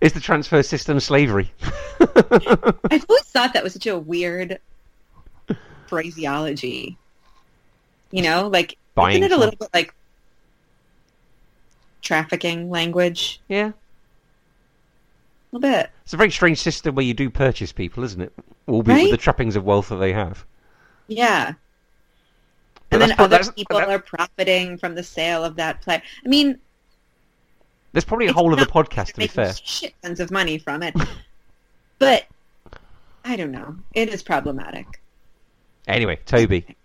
Is the transfer system slavery? I've always thought that was such a weird phraseology. You know, like Buying isn't it a little bit like trafficking language? Yeah. A little bit. It's a very strange system where you do purchase people, isn't it? Albeit right? with the trappings of wealth that they have. Yeah. But and then other people that... are profiting from the sale of that play. I mean, there's probably a whole of the podcast to be fair. Shit tons of money from it, but I don't know. It is problematic. Anyway, Toby.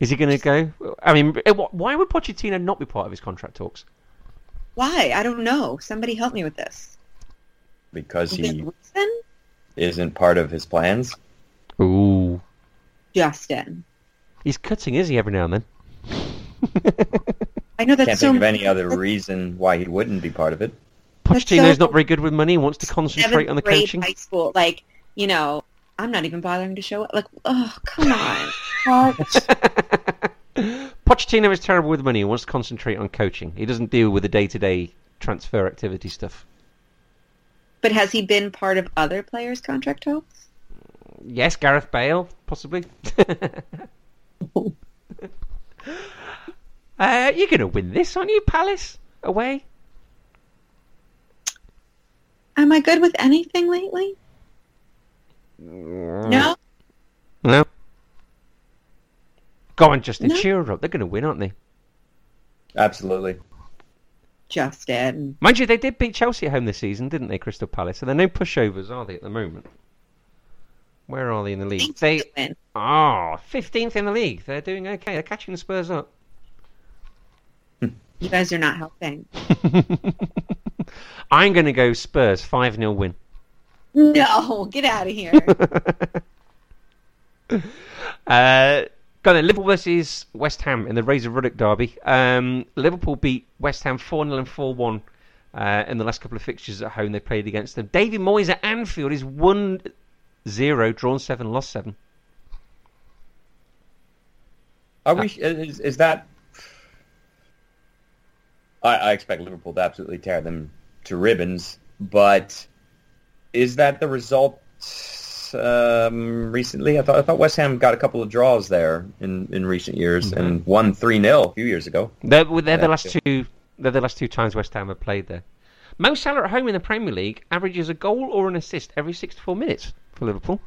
Is he going to go? I mean, eh, why would Pochettino not be part of his contract talks? Why? I don't know. Somebody help me with this. Because he isn't part of his plans. Ooh. Justin. He's cutting, is he, every now and then? I know that's Can't so think of any other reason why he wouldn't be part of it. Pochettino's so... not very good with money. And wants to concentrate on the coaching. High school, like you know, I'm not even bothering to show it. Like, oh, come on. Pochettino is terrible with money. He wants to concentrate on coaching. He doesn't deal with the day-to-day transfer activity stuff. But has he been part of other players' contract talks? Yes, Gareth Bale, possibly. uh, you're going to win this, aren't you, Palace? Away? Am I good with anything lately? No. No. Go on, Justin. No. Cheer her up. They're going to win, aren't they? Absolutely. Justin. Mind you, they did beat Chelsea at home this season, didn't they, Crystal Palace? So they're no pushovers, are they, at the moment? Where are they in the league? They Win. Ah, are 15th in the league. They're doing okay. They're catching the Spurs up. You guys are not helping. I'm going to go Spurs 5 0 win. No, get out of here. Uh, go then. Liverpool versus West Ham in the Razor Ruddock derby. Um, Liverpool beat West Ham 4 0 and 4 1 uh, in the last couple of fixtures at home they played against them. David Moyes at Anfield is 1 0, drawn 7, lost 7. Are we? Is, is that? I, I expect Liverpool to absolutely tear them to ribbons, but is that the result um, recently? I thought I thought West Ham got a couple of draws there in, in recent years and won three 0 a few years ago. They're, they're the last two. They're the last two times West Ham have played there. Mo Salah at home in the Premier League averages a goal or an assist every 64 minutes for Liverpool.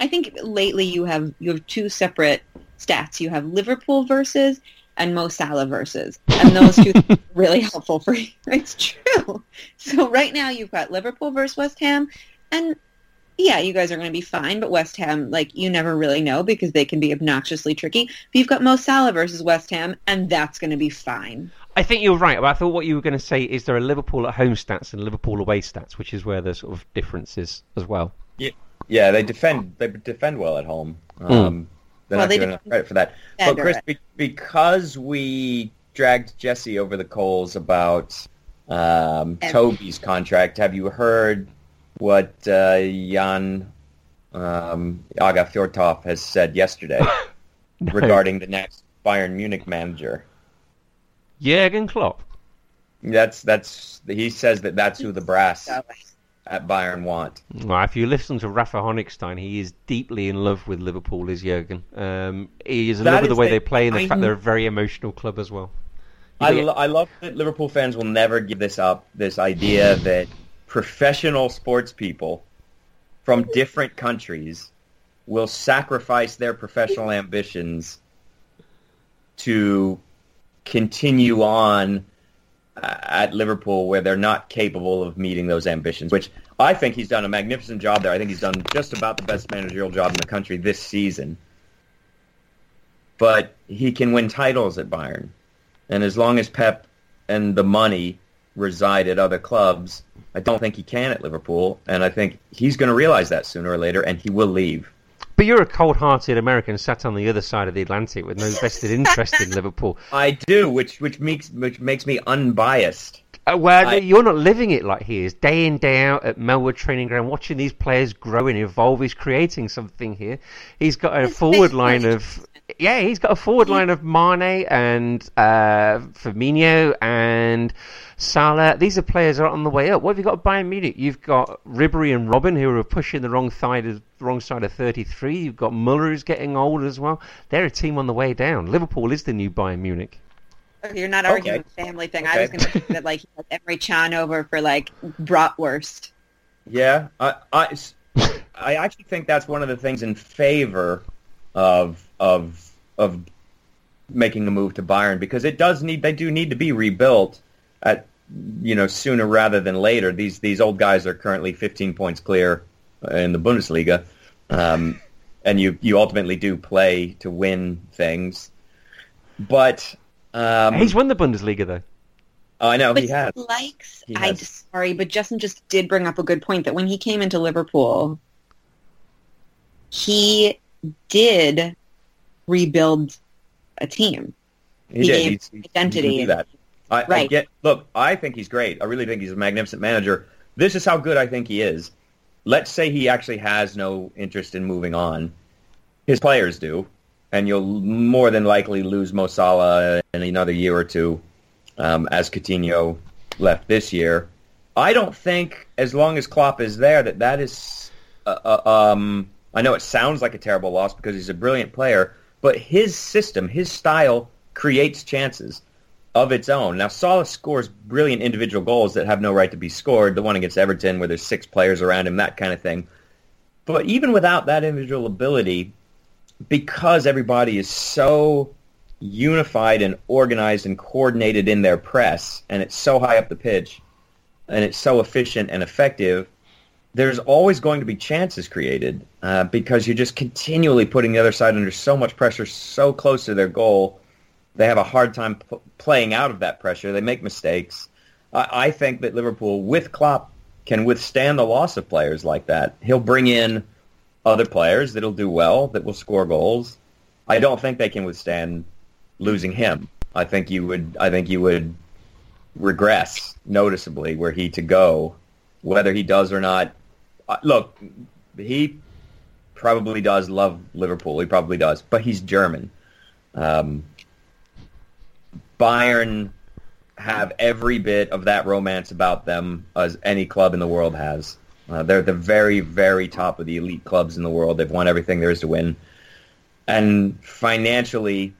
I think lately you have you have two separate stats. You have Liverpool versus and Mo Salah versus, and those two are really helpful for you. It's true. So right now you've got Liverpool versus West Ham, and yeah, you guys are going to be fine. But West Ham, like you never really know because they can be obnoxiously tricky. But you've got Mo Salah versus West Ham, and that's going to be fine. I think you're right, but I thought what you were going to say is there are Liverpool at home stats and Liverpool away stats, which is where the sort of difference is as well. Yeah, yeah, they defend they defend well at home. Um, They're Well, not they given enough credit for that. better. But Chris, be- because we dragged Jesse over the coals about um, Toby's contract, have you heard what uh, Jan um, Åge Fjørtoft has said yesterday No. regarding the next Bayern Munich manager? Jurgen Klopp. That's that's he says that that's who the brass So, at Bayern want. Well, if you listen to Rafa Honigstein, he is deeply in love with Liverpool, is Jurgen. Um, he is in That love with the way the- they play and the I fact they're a very emotional club as well. I, lo- I love that Liverpool fans will never give this up. This idea that professional sports people from different countries will sacrifice their professional ambitions to continue on at Liverpool where they're not capable of meeting those ambitions, which I think he's done a magnificent job there. I think he's done just about the best managerial job in the country this season. But he can win titles at Bayern. And as long as Pep and the money reside at other clubs, I don't think he can at Liverpool. And I think he's going to realize that sooner or later, and he will leave. But you're a cold-hearted American sat on the other side of the Atlantic with no vested interest in Liverpool. I do, which which makes which makes me unbiased. Uh, well, I- you're not living it like he is. Day in, day out at Melwood Training Ground, watching these players grow and evolve. He's creating something here. He's got a forward line of... Yeah, he's got a forward line of Mane and uh, Firmino and Salah. These are players that are on the way up. What have you got at Bayern Munich? You've got Ribery and Robben who are pushing the wrong side of wrong side of 33. You've got Muller who's getting old as well. They're a team on the way down. Liverpool is the new Bayern Munich. You're not Okay. arguing the family thing. I was going to say that like he has Emre Can over for like bratwurst. Yeah, I, I, I actually think that's one of the things in favor of of of making a move to Bayern because it does need they do need to be rebuilt at you know sooner rather than later. These these old guys are currently 15 points clear in the Bundesliga, um, and you you ultimately do play to win things, but. Um, He's won the Bundesliga though. I know But he has. likes. He I has. just, sorry, but Justin just did bring up a good point that when he came into Liverpool, he did rebuild a team. He He did. gave He's- he identity. do that. I, I get. Look, I think he's great. I really think he's a magnificent manager. This is how good I think he is. Let's say he actually has no interest in moving on. His players do, and you'll more than likely lose Mo Salah in another year or two. um, as Coutinho left this year. I don't think, as long as Klopp is there, that that is. Uh, uh, um, I know it sounds like a terrible loss because he's a brilliant player, but his system, his style, creates chances of its own. Now, Salah scores brilliant individual goals that have no right to be scored. The one against Everton, where there's six players around him, that kind of thing. But even without that individual ability, because everybody is so unified and organized and coordinated in their press, and it's so high up the pitch, and it's so efficient and effective, there's always going to be chances created uh, because you're just continually putting the other side under so much pressure, so close to their goal. They have a hard time p- playing out of that pressure. They make mistakes. I, I think that Liverpool, with Klopp, can withstand the loss of players like that. He'll bring in other players that'll do well, that will score goals. I don't think they can withstand losing him. I think you would. I think you would regress noticeably were he to go. Whether he does or not, look, he probably does love Liverpool. He probably does, but he's German. Um, Bayern have every bit of that romance about them as any club in the world has. Uh, they're the very, very top of the elite clubs in the world. They've won everything there is to win. And financially,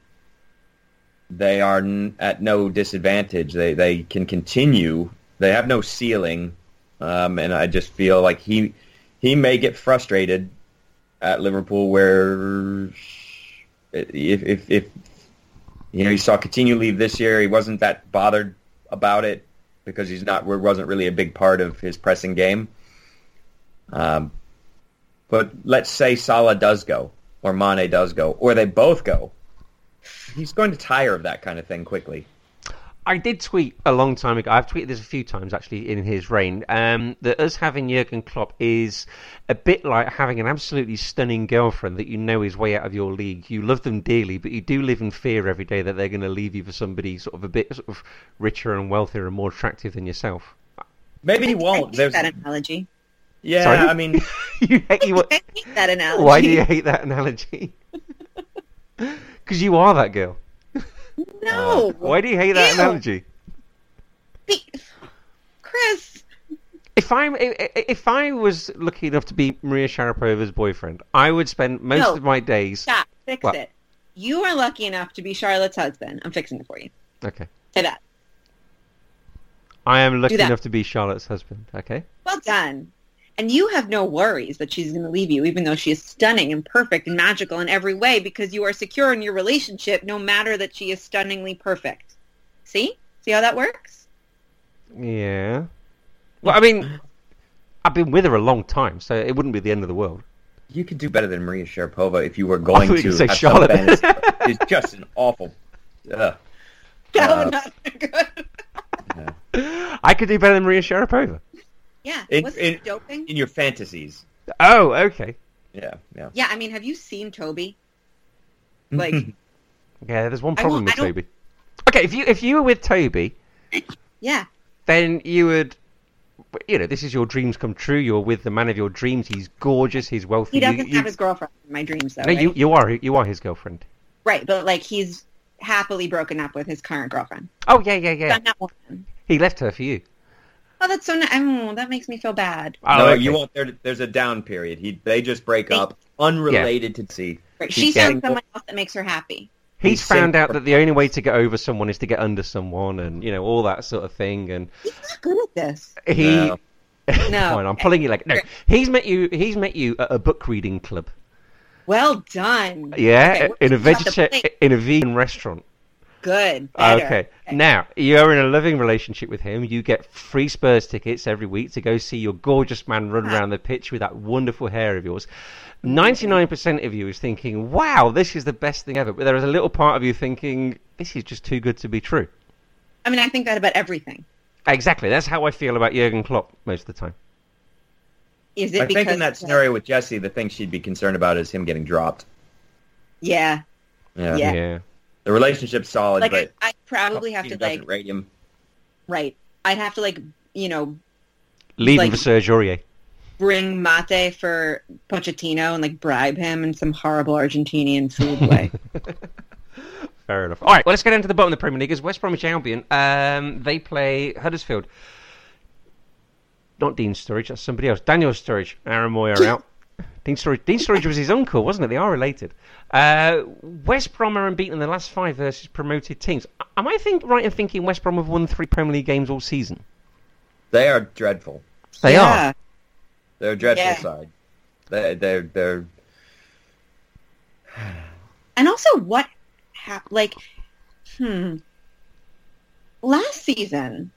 they are n- at no disadvantage. They they can continue. They have no ceiling, um, and I just feel like he he may get frustrated at Liverpool, where if if, if you know he saw Coutinho leave this year, he wasn't that bothered about it because he's not wasn't really a big part of his pressing game. Um, but let's say Salah does go, or Mane does go, or they both go he's going to tire of that kind of thing quickly. I did tweet a long time ago. I've tweeted this a few times actually in his reign. Um, that us having Jurgen Klopp is a bit like having an absolutely stunning girlfriend that you know is way out of your league. You love them dearly, but you do live in fear every day that they're going to leave you for somebody sort of a bit sort of richer and wealthier and more attractive than yourself. Maybe he won't. I hate There's that analogy. yeah. Sorry? I mean, you hate you, I hate that analogy. Why do you hate that analogy? Because you are that girl. No. Uh, why do you hate that Ew. analogy? Be- Chris. If I'm if, if I was lucky enough to be Maria Sharapova's boyfriend, I would spend most No. of my days. Stop. Fix What? it. You are lucky enough to be Charlotte's husband. I'm fixing it for you. Okay, Say that. I am lucky enough to be Charlotte's husband. Okay, Well done. And you have no worries that she's going to leave you, even though she is stunning and perfect and magical in every way, because you are secure in your relationship, no matter that she is stunningly perfect. See? See how that works? yeah. Well, I mean, I've been with her a long time, so it wouldn't be the end of the world. you could do better than Maria Sharapova if you were going thought you to were say have Charlotte. some fantasy. It's just an awful. Ugh. That Uh, would not be good. I could do better than Maria Sharapova. Yeah. In- Was in- it doping? in your fantasies. Oh, okay. Yeah, yeah. Yeah, I mean, have you seen Toby? Like, Yeah, there's one problem with Toby. Okay, if you if you were with Toby, yeah. then you would. You know, this is your dreams come true. You're with the man of your dreams. He's gorgeous. He's wealthy. He doesn't you, you- have his girlfriend in my dreams, though, No, right? you you are you are his girlfriend. Right, but, like, he's happily broken up with his current girlfriend. Oh yeah, yeah, yeah. Done. He left her for you. Oh, that's so nice. Oh, that makes me feel bad. Oh, no, okay. you won't. There, there's a down period. He, they just break up, unrelated to see. Right. He's She getting- found someone else that makes her happy. He's He's found out that the only way to get over someone is to get under someone, and you know all that sort of thing. And He's not good at this. he, No. fine, I'm pulling you like no. He's met you. He's met you at a book reading club. Well done. Yeah, Okay, in a we're talking about the vegeta- in a vegan restaurant. Good. Better. Okay. Now you're in a loving relationship with him. You get free Spurs tickets every week to go see your gorgeous man run uh-huh. around the pitch with that wonderful hair of yours. Ninety-nine percent of you is thinking, "Wow, this is the best thing ever." But there is a little part of you thinking, "This is just too good to be true." I mean, I think that about everything. Exactly. That's how I feel about Jurgen Klopp most of the time. Is it I because think in that scenario with Jesse, the thing she'd be concerned about is him getting dropped. Yeah. Yeah. Yeah. The relationship's solid, Like, but I, I probably have to like doesn't rate him. right. I'd have to like you know leave Like- for Serge Aurier. bring mate for Pochettino and like bribe him in some horrible Argentinian food way. Fair enough. All right, well, let's get into the bottom of the Premier League. As West Bromwich Albion, um, they play Huddersfield. Not Dean Sturridge, that's somebody else. Daniel Sturridge, Aaron Moyer out. Dean Sturridge, Dean Sturridge was his uncle, wasn't it? They are related. Uh, West Brom are unbeaten in the last five versus promoted teams. Am I think right in thinking West Brom have won three Premier League games all season? They are dreadful. They yeah. are. They're a dreadful Yeah. side. They, they're they're And also, what happened? Like, hmm. Last season,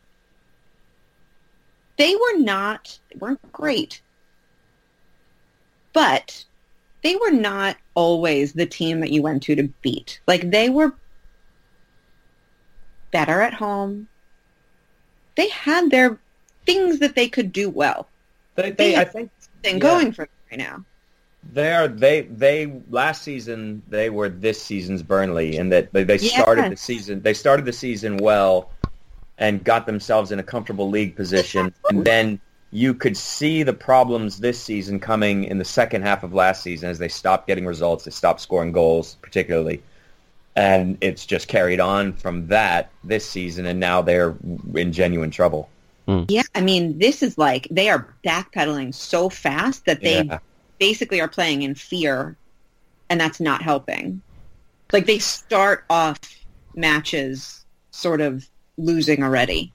they were not they weren't great, but they were not always the team that you went to to beat. Like they were better at home. They had their things that they could do well. they, they Yeah. I think Thing Yeah. going for them right now. they are they they last season they were this season's Burnley in that they, they started the season they started the season well and got themselves in a comfortable league position and then you could see the problems this season coming in the second half of last season as they stopped getting results they stopped scoring goals particularly and it's just carried on from that this season and now they're in genuine trouble hmm. Yeah, I mean, this is like they are backpedaling so fast that they Yeah. basically are playing in fear, and that's not helping. Like they start off matches sort of losing already.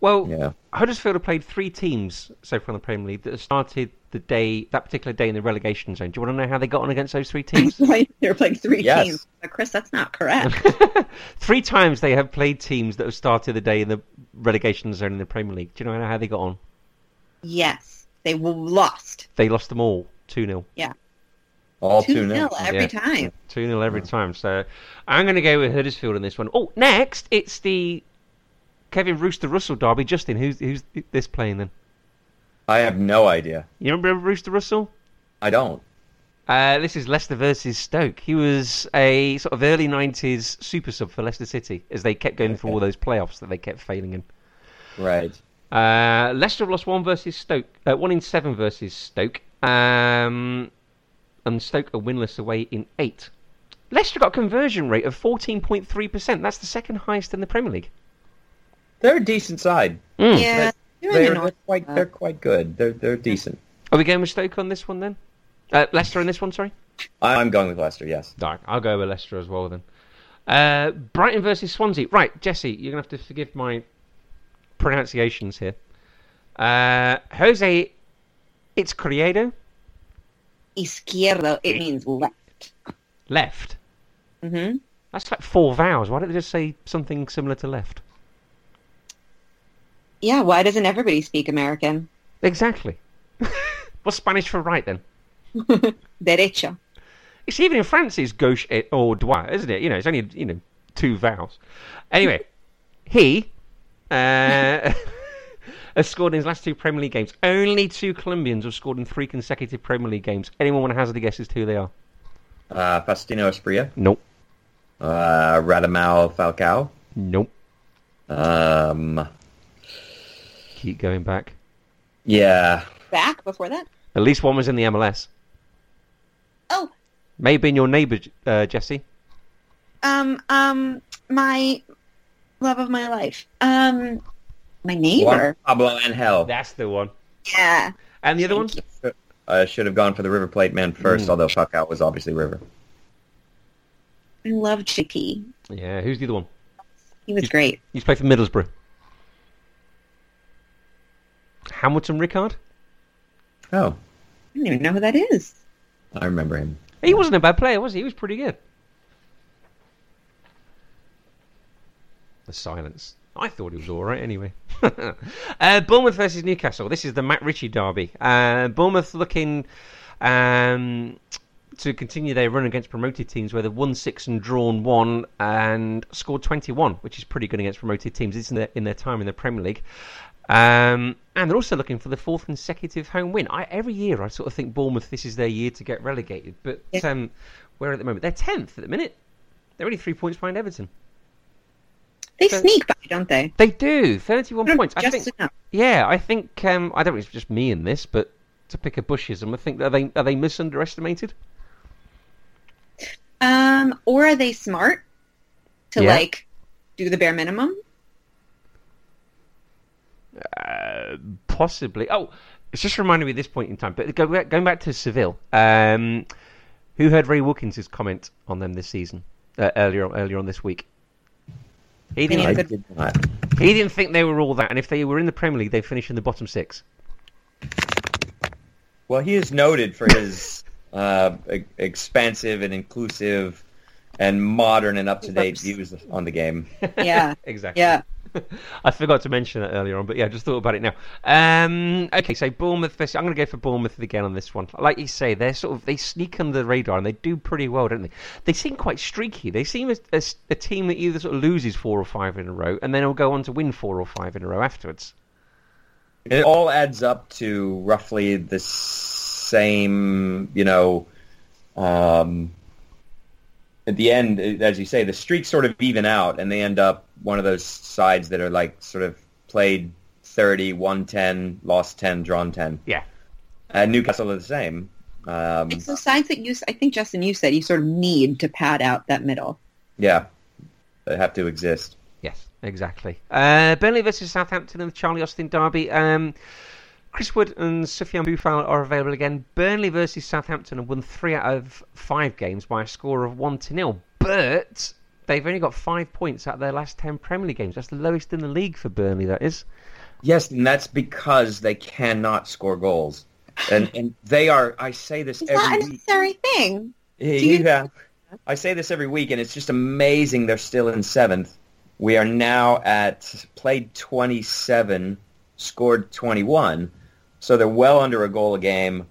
Well, yeah Huddersfield have played three teams so far in the Premier League that started the day that particular day in the relegation zone. Do you want to know how they got on against those three teams? They're playing three Yes. teams. But Chris, that's not correct. three times they have played teams that have started the day in the relegation zone in the Premier League. Do you know how they got on? yes, they lost They lost them all 2 0. all two two nil nil every Yeah. time. 2 0 every time. So I'm going to go with Huddersfield in this one. Oh, next, it's the Kevin Rooster Russell derby. Justin, who's, who's this playing then? I have no idea You remember Rooster Russell? I don't Uh, this is Leicester versus Stoke. He was a sort of early 90s super sub for Leicester City as they kept going through all those playoffs that they kept failing in. right Uh, Leicester have lost one versus Stoke, uh, one in seven versus Stoke, um, and Stoke are winless away in eight. Leicester got a conversion rate of 14.3%. That's the second highest in the Premier League. They're a decent side Mm. Yeah, They're, doing they're, annoying. quite they're quite good. They're they're decent. Are we going with Stoke on this one then? Uh, Leicester on this one, sorry? I'm going with Leicester. Yes. Right, I'll go with Leicester as well then. Uh, Brighton versus Swansea. Right, Jesse, you're going to have to forgive my pronunciations here. Uh, Jose, it's Criedo, Izquierdo, it means left. left. hmm That's like four vowels. Why don't they just say something similar to left? Yeah, why doesn't everybody speak American? Exactly. What's Spanish for right then? Derecha. It's even in France it's gauche et- or droit, isn't it? You know, it's only you know two vowels. Anyway, he uh, has scored in his last two Premier League games. Only two Colombians have scored in three consecutive Premier League games. Anyone want to hazard a guess as to who they are? Uh, Faustino Asprilla, Nope. uh, Radamel Falcao. Nope. Um, Keep going back. yeah, Back before that? At least one was in the MLS. Oh, Maybe in your neighbour, uh, Jesse. um, um, my love of my life. Um, my neighbor. Juan Pablo Angel. That's the one. Yeah. And the other one? I should have gone for the River Plate man first, Mm. although out was obviously River. I love Chicky. Yeah, who's the other one? He was great. He's played for Middlesbrough. Hamilton Ricard? Oh, I don't even know who that is. I remember him. He wasn't a bad player, was he? He was pretty good. The silence. I thought he was all right anyway. uh, Bournemouth versus Newcastle. This is the Matt Ritchie derby. Uh, Bournemouth looking um, to continue their run against promoted teams where they've won six and drawn one and scored 21, which is pretty good against promoted teams. isn't their, in their time in the Premier League. Um, and they're also looking for the fourth consecutive home win. I, every year, I sort of think Bournemouth, this is their year to get relegated. But Yeah. um, where at the moment? They're 10th at the minute. They're only three points behind Everton. They So- sneak by, don't they? They do, 31 points. I Just think, enough. yeah, I think, um, I don't know it's just me in this, but to pick a bushism, I think, are they, are they misunderestimated? Um, or are they smart? to Yeah. like do the bare minimum? Uh, possibly. Oh, it's just reminding me at this point in time. But going back to Seville, um, who heard Ray Wilkins' comment on them this season uh, earlier on, earlier on this week? He didn't. need I a did. He didn't think they were all that, and if they were in the Premier League, they'd finish in the bottom six. Well, he is noted for his uh, e- expansive and inclusive and modern and up-to-date views on the game. Yeah. exactly. yeah. I forgot to mention that earlier on, but yeah, I just thought about it now. Um, okay, so Bournemouth. versus- I'm going to go for Bournemouth again on this one. Like you say, they're sort of they sneak under the radar and they do pretty well, don't they? They seem quite streaky. They seem a, a, a team that either sort of loses four or five in a row and then will go on to win four or five in a row afterwards. It all adds up to roughly the same, you know, um, at the end, as you say, the streaks sort of even out and they end up one of those sides that are like sort of played 30, won 10, lost 10, drawn 10. Yeah. And Newcastle are the same. Um, It's those sides that you, I think, Justin, you said you sort of need to pad out that middle. yeah, they have to exist. Yes, exactly. Uh, Burnley versus Southampton and the Charlie Austin derby. Um, Chris Wood and Sofiane Boufal are available again. Burnley versus Southampton have won three out of five games by a score of one to nil, but they've only got five points out of their last ten Premier League games. That's the lowest in the league for Burnley. That is. Yes, and that's because they cannot score goals. And and they are. I say this It's not every a week. necessary thing. you- Yeah, I say this every week, and it's just amazing. They're still in seventh. We are now at played twenty seven, scored twenty one, so they're well under a goal a game.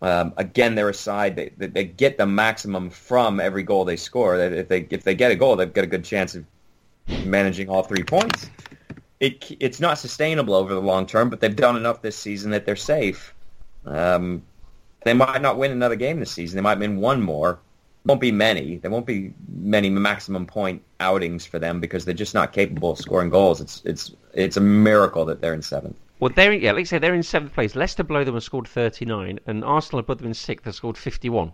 Um, again, they're a side they, they, they get the maximum from every goal they score. If they if they get a goal, they've got a good chance of managing all three points. It it's not sustainable over the long term, but they've done enough this season that they're safe. Um, they might not win another game this season. They might win one more. Won't be many. There won't be many maximum point outings for them because they're just not capable of scoring goals. It's it's it's a miracle that they're in seventh. Well, they're yeah, like I say, they're in seventh place. Leicester below them have scored thirty nine, and Arsenal above them in sixth have scored fifty one.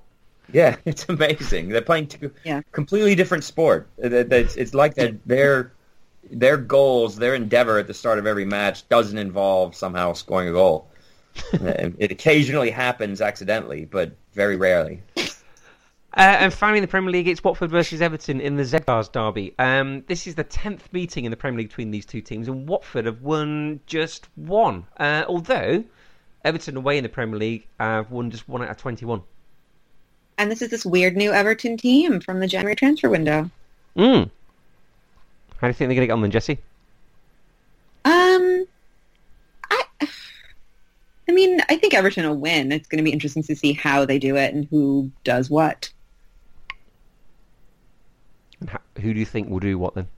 Yeah, it's amazing. They're playing two Yeah. completely different sport. Uh, it- it- It's, it's like that their their goals, their endeavor at the start of every match doesn't involve somehow scoring a goal. Uh, it occasionally happens accidentally, but very rarely. Uh, and finally, in the Premier League, it's Watford versus Everton in the Zedbars derby. Um, this is the tenth meeting in the Premier League between these two teams, and Watford have won just one. Uh, although Everton away in the Premier League have won just one out of twenty-one. And this is this weird new Everton team from the January transfer window. Mm. How do you think they're going to get on then, Jesse? Um, I, I mean, I think Everton will win. It's going to be interesting to see how they do it and who does what. And how, who do you think will do what then?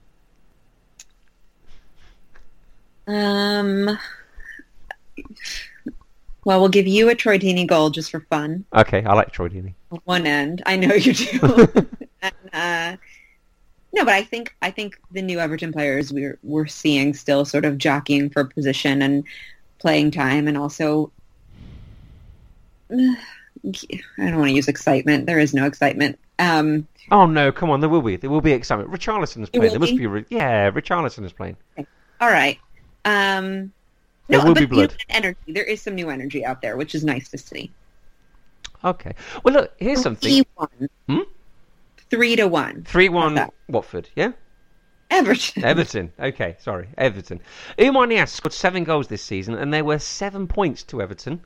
Um, well, we'll give you a Troy Deeney goal just for fun. Okay, I like Troy Deeney. One end, I know you do. and, uh, no, but I think I think the new Everton players we're we're seeing still sort of jockeying for position and playing time, and also I don't want to use excitement. There is no excitement. Um, Oh no, come on, there will be. There will be excitement. Richarlison is playing. There must be? be. Yeah, Richarlison is playing. all right. Um, There no, will but be blood. energy. There is some new energy out there, which is nice to see. Okay. Well, look, here's something. Three one. Hmm? Three to one. Three-one that? Watford. Yeah. Everton. Everton. Okay, sorry, Everton. Oumar Niasse scored seven goals this season, and there were seven points to Everton.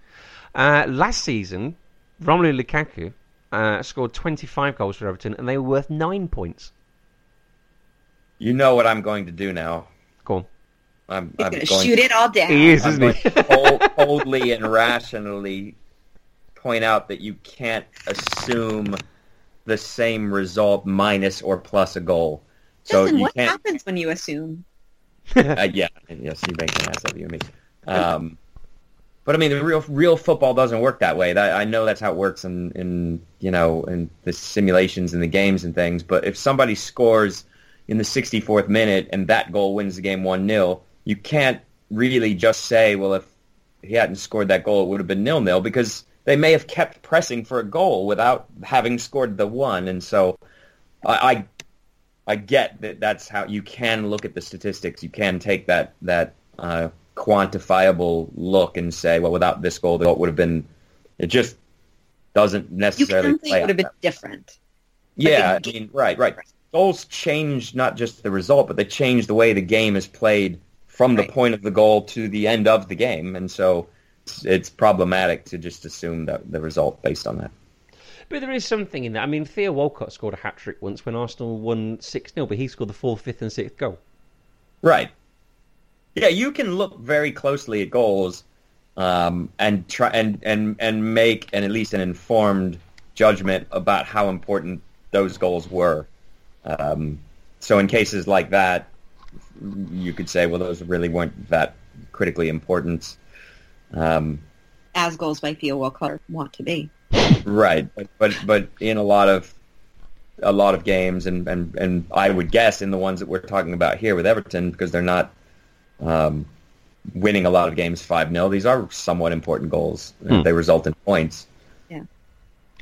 Uh, last season, Romelu Lukaku uh, scored 25 goals for Everton, and they were worth nine points. You know what I'm going to do now. Go on. I'm, I'm going to shoot it all down. He is, I'm isn't going he? cold, coldly and rationally point out that you can't assume the same result minus or plus a goal. So you what can't. happens when you assume? Uh, yeah, yes, you make an ass of you and me. Um, but I mean, the real real football doesn't work that way. That, I know that's how it works in, in you know in the simulations and the games and things. But if somebody scores in the 64th minute and that goal wins the game one 0 you can't really just say, well, if he hadn't scored that goal, it would have been nil nil because they may have kept pressing for a goal without having scored the one. And so I, I I get that that's how you can look at the statistics. You can take that that uh, quantifiable look and say, well, without this goal, the goal would have been. It just doesn't You necessarily can say play it would have been that different. yeah, I mean, right, right. Goals change not just the result, but they change the way the game is played from the point of the goal to the end of the game, and so it's, it's problematic to just assume that the result based on that. But there is something in that. I mean, Theo Walcott scored a hat trick once when Arsenal won 6 0, but he scored the fourth, fifth, and sixth goal. Right. Yeah, you can look very closely at goals um, and try and, and and make an at least an informed judgment about how important those goals were. Um, so in cases like that, you could say, well, those really weren't that critically important. Um, as goals by Theo Walcott want to be. Right, but, but but in a lot of a lot of games, and, and and I would guess in the ones that we're talking about here with Everton, because they're not um, winning a lot of games five 0 These are somewhat important goals. Hmm. They result in points. Yeah.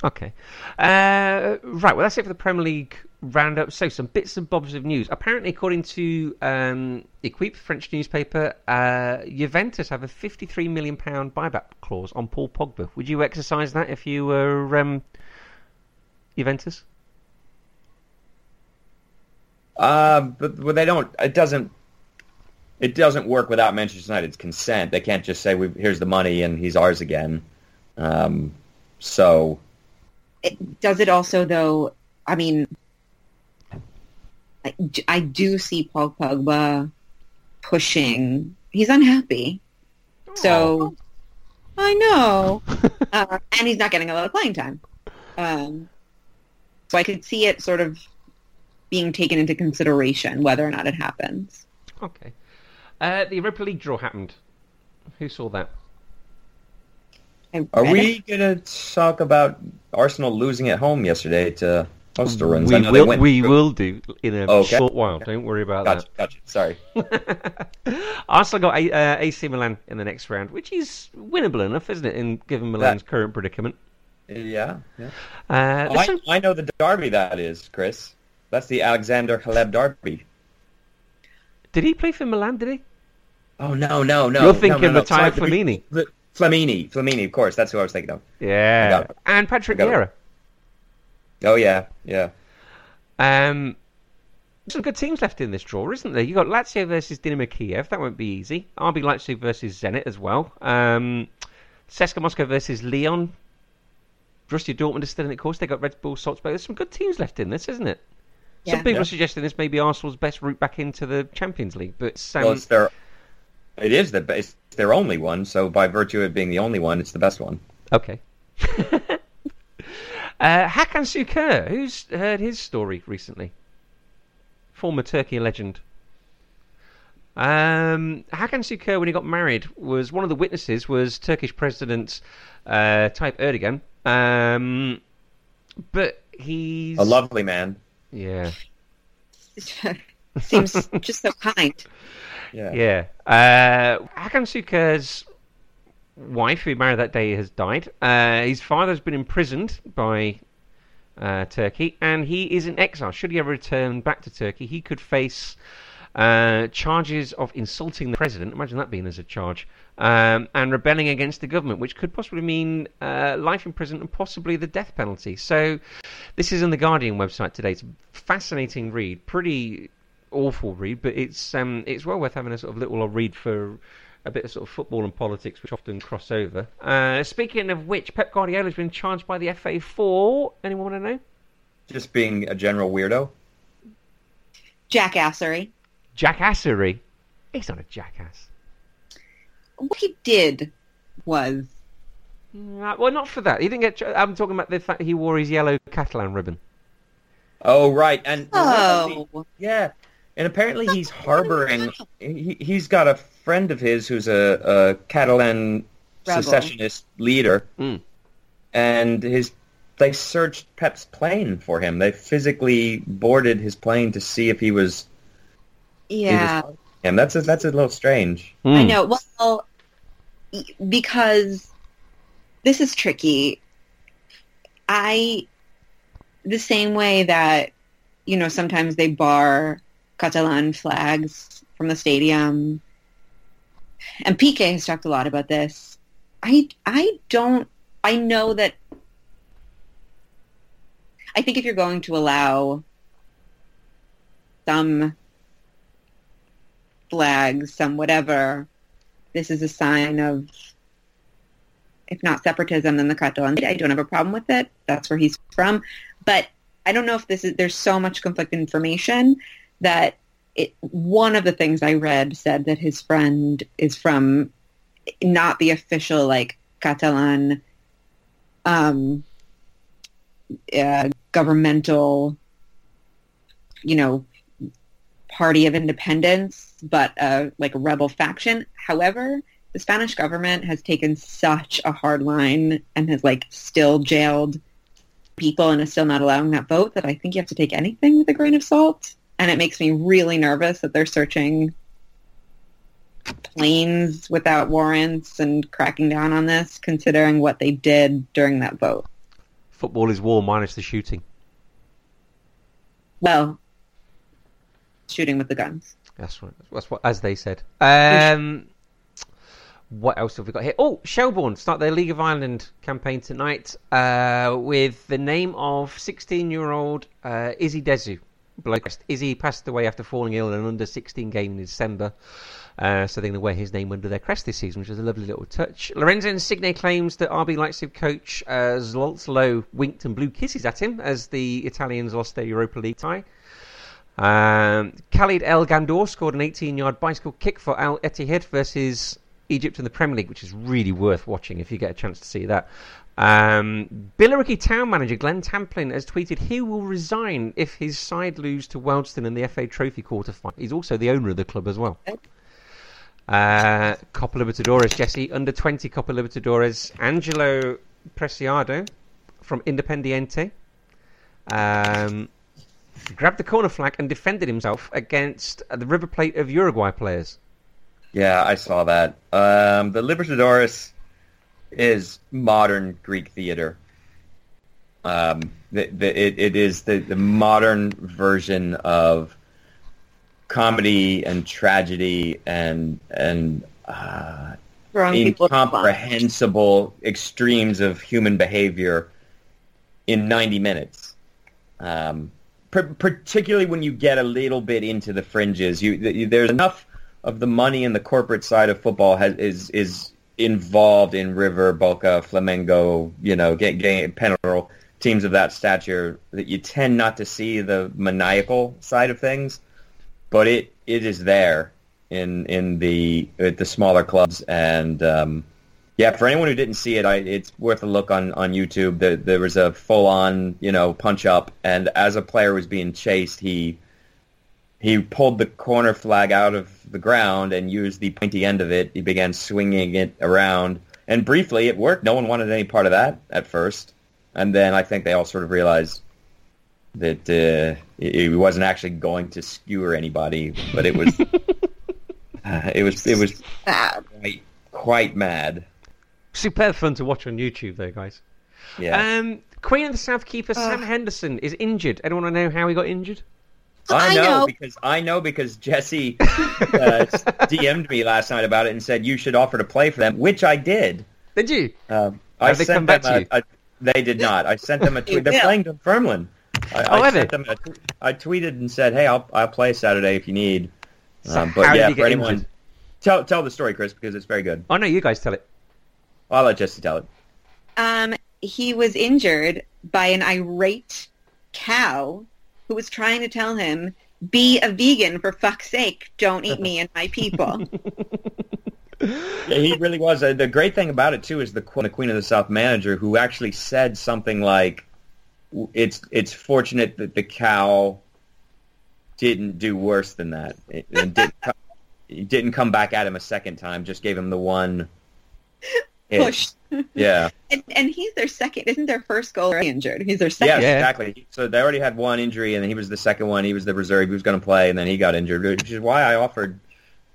Okay. Uh, right, well, that's it for the Premier League roundup. So, some bits and bobs of news. Apparently, according to um, Equipe, French newspaper, uh, Juventus have a £53 million buyback clause on Paul Pogba. Would you exercise that if you were um, Juventus? Uh, but, but they don't. It doesn't. It doesn't work without Manchester United's consent. They can't just say, we, "Here's the money and he's ours again." Um, so It, does it also, though? I mean, I, I do see Paul Pogba pushing. He's unhappy, so I know, uh, and he's not getting a lot of playing time. Um, so I could see it sort of being taken into consideration whether or not it happens. Okay. Uh, the Europa League draw happened. Who saw that? Are we going to talk about Arsenal losing at home yesterday to Östersunds? We I know they will, we through- will do in a Okay. short while. Don't worry about that. Gotcha, gotcha. Sorry. that. Arsenal got a, uh, AC Milan in the next round, which is winnable enough, isn't it, in given Milan's current predicament? Yeah. yeah. Uh, Oh, there's I, some- I know the derby that is, Chris. That's the Alexander Hleb derby. Did he play for Milan? Did he? Oh no, no, no. You're thinking no, no. Mathieu Sorry, Flamini. Fl- Flamini, Flamini, of course. That's who I was thinking of. Yeah, and Patrick Vieira. Oh yeah, yeah. Um, some good teams left in this draw, isn't there? You got Lazio versus Dinamo Kiev. That won't be easy. RB Leipzig versus Zenit as well. Um, CSKA Moscow versus Lyon. Borussia Dortmund is still in it, of course. They got Red Bull Salzburg. There's some good teams left in this, isn't it? Some people Yeah. are suggesting this may be Arsenal's best route back into the Champions League, but um, well, it's their. It is the best. It's their only one. So by virtue of it being the only one, it's the best one. okay. uh, Hakan Sukur, who's heard his story recently? Former Turkey legend. Um, Hakan Sukur, when he got married, was one of the witnesses was Turkish President uh, Tayyip Erdogan. Um, but he's A lovely man. yeah, Seems just so kind. Yeah. yeah. Uh, Hakan Sukur's wife, who married that day, has died. Uh, his father's been imprisoned by uh, Turkey, and he is in exile. Should he ever return back to Turkey, he could face uh, charges of insulting the president. Imagine that being as a charge. Um, and rebelling against the government, which could possibly mean uh, life in prison and possibly the death penalty. So, this is on the Guardian website today. It's a fascinating read, pretty awful read, but it's um, it's well worth having a sort of little read for a bit of sort of football and politics, which often cross over. Uh, speaking of which, Pep Guardiola has been charged by the FA for anyone want to know? Just being a general weirdo. Jackassery. Jackassery. He's not a jackass. What he did was Uh, well, not for that. He didn't get. ch- I'm talking about the fact he wore his yellow Catalan ribbon. Oh right, and oh yeah, and apparently he's harboring. He, he's got a friend of his who's a, a Catalan Rebel. secessionist leader, Mm. and his they searched Pep's plane for him. They physically boarded his plane to see if he was. he was yeah. him. That's a, that's a little strange. Hmm. I know. Well, because this is tricky. I, the same way that you know, sometimes they bar Catalan flags from the stadium. And Piqué has talked a lot about this. I I don't I know that I think if you're going to allow some flags, some whatever, this is a sign of if not separatism, then the Catalan. I don't have a problem with it. That's where he's from. But I don't know if this is, there's so much conflicting information that it, one of the things I read said that his friend is from not the official like Catalan um, uh, governmental, you know, party of independence, but uh, like a rebel faction. However, the Spanish government has taken such a hard line and has like still jailed people and is still not allowing that vote that I think you have to take anything with a grain of salt. And it makes me really nervous that they're searching planes without warrants and cracking down on this, considering what they did during that vote. Football is war minus the shooting. Well, shooting with the guns. That's right. That's what, as they said. Um, what else have we got here? Oh, Shelbourne start their League of Ireland campaign tonight uh, with the name of 16-year-old uh, Izzy Dezu. Izzy passed away after falling ill in an under-16 game in December. Uh, so they're going to wear his name under their crest this season, which is a lovely little touch. Lorenzo Insigne claims that RB Leipzig coach uh, winked and blew kisses at him as the Italians lost their Europa League tie. Um, Khalid El Gandour scored an 18-yard bicycle kick for Al Ittihad versus Egypt in the Premier League, which is really worth watching if you get a chance to see that. Um, Billericay Town manager Glenn Tamplin has tweeted he will resign if his side lose to Wealdstone in the FA Trophy quarter-final. He's also the owner of the club as well. Uh, Copa Libertadores, Jesse, under 20 Copa Libertadores, Angelo Preciado from Independiente um, grabbed the corner flag and defended himself against the River Plate of Uruguay players. Yeah, I saw that. Um, the Libertadores is modern Greek theater. Um, the, the, it, it is the, the modern version of comedy and tragedy and and uh, incomprehensible extremes of human behavior in 90 minutes. Um, particularly when you get a little bit into the fringes, you, there's enough of the money and the corporate side of football has, is is involved in River, Boca, Flamengo, you know, get, getting Penarol teams of that stature that you tend not to see the maniacal side of things, but it it is there in in the at the smaller clubs and um, yeah, for anyone who didn't see it, I, it's worth a look on on YouTube. There, there was a full on you know punch up, and as a player was being chased, he he pulled the corner flag out of the ground and used the pointy end of it. He began swinging it around, and briefly it worked. No one wanted any part of that at first, and then I think they all sort of realized that uh, it, wasn't actually going to skewer anybody, but it was uh, it was it was quite, quite mad. Superb fun to watch on YouTube, though, guys. Yeah. Um, Queen of the South keeper Sam Henderson is injured. Anyone want to know how he got injured? I know, I know, because I know because Jesse uh, DM'd me last night about it and said you should offer to play for them, which I did. Did you? Um, I they come back to you? A, they did not. I sent them a tweet. They're yeah. playing Dunfermline. I, oh, I sent them a, I tweeted and said, "Hey, I'll I'll play Saturday if you need." So um, but yeah, for anyone, injured? tell tell the story, Chris, because it's very good. Oh no, you guys tell it. I'll let Jesse tell it. Um, he was injured by an irate cow who was trying to tell him, be a vegan for fuck's sake. Don't eat me and my people. yeah, he really was. Uh, the great thing about it too is the, the Queen of the South manager who actually said something like, "It's it's fortunate that the cow didn't do worse than that. It, it didn't, come, it didn't come back at him a second time. Just gave him the one push. Yeah. and, and he's their second. Isn't their first goal injured? He's their second. Yes, yeah. exactly. So they already had one injury, and then he was the second one. He was the reserve. He was going to play, and then he got injured, which is why I offered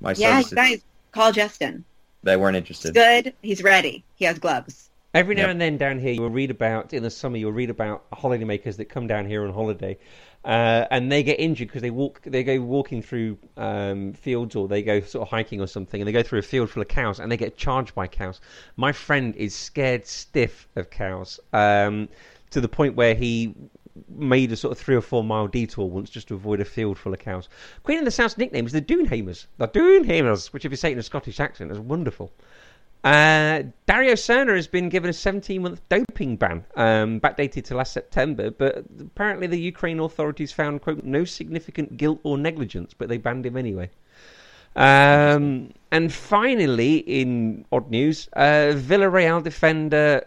my yeah, services. Yeah, guys, call Justin. They weren't interested. He's good. He's ready. He has gloves. Every now Yep. and then down here, you'll read about in the summer. You'll read about holidaymakers that come down here on holiday, uh, and they get injured because they walk. They go walking through um, fields, or they go sort of hiking or something, and they go through a field full of cows, and they get charged by cows. My friend is scared stiff of cows, um, to the point where he made a sort of three or four mile detour once just to avoid a field full of cows. Queen of the South's nickname is the Doonhamers. The Doonhamers, which if you say it in a Scottish accent is wonderful. Uh, Darijo Srna has been given a 17 month doping ban, um, backdated to last September, but apparently the Ukraine authorities found, quote, no significant guilt or negligence, but they banned him anyway. Um, and finally, in odd news, uh, Villarreal defender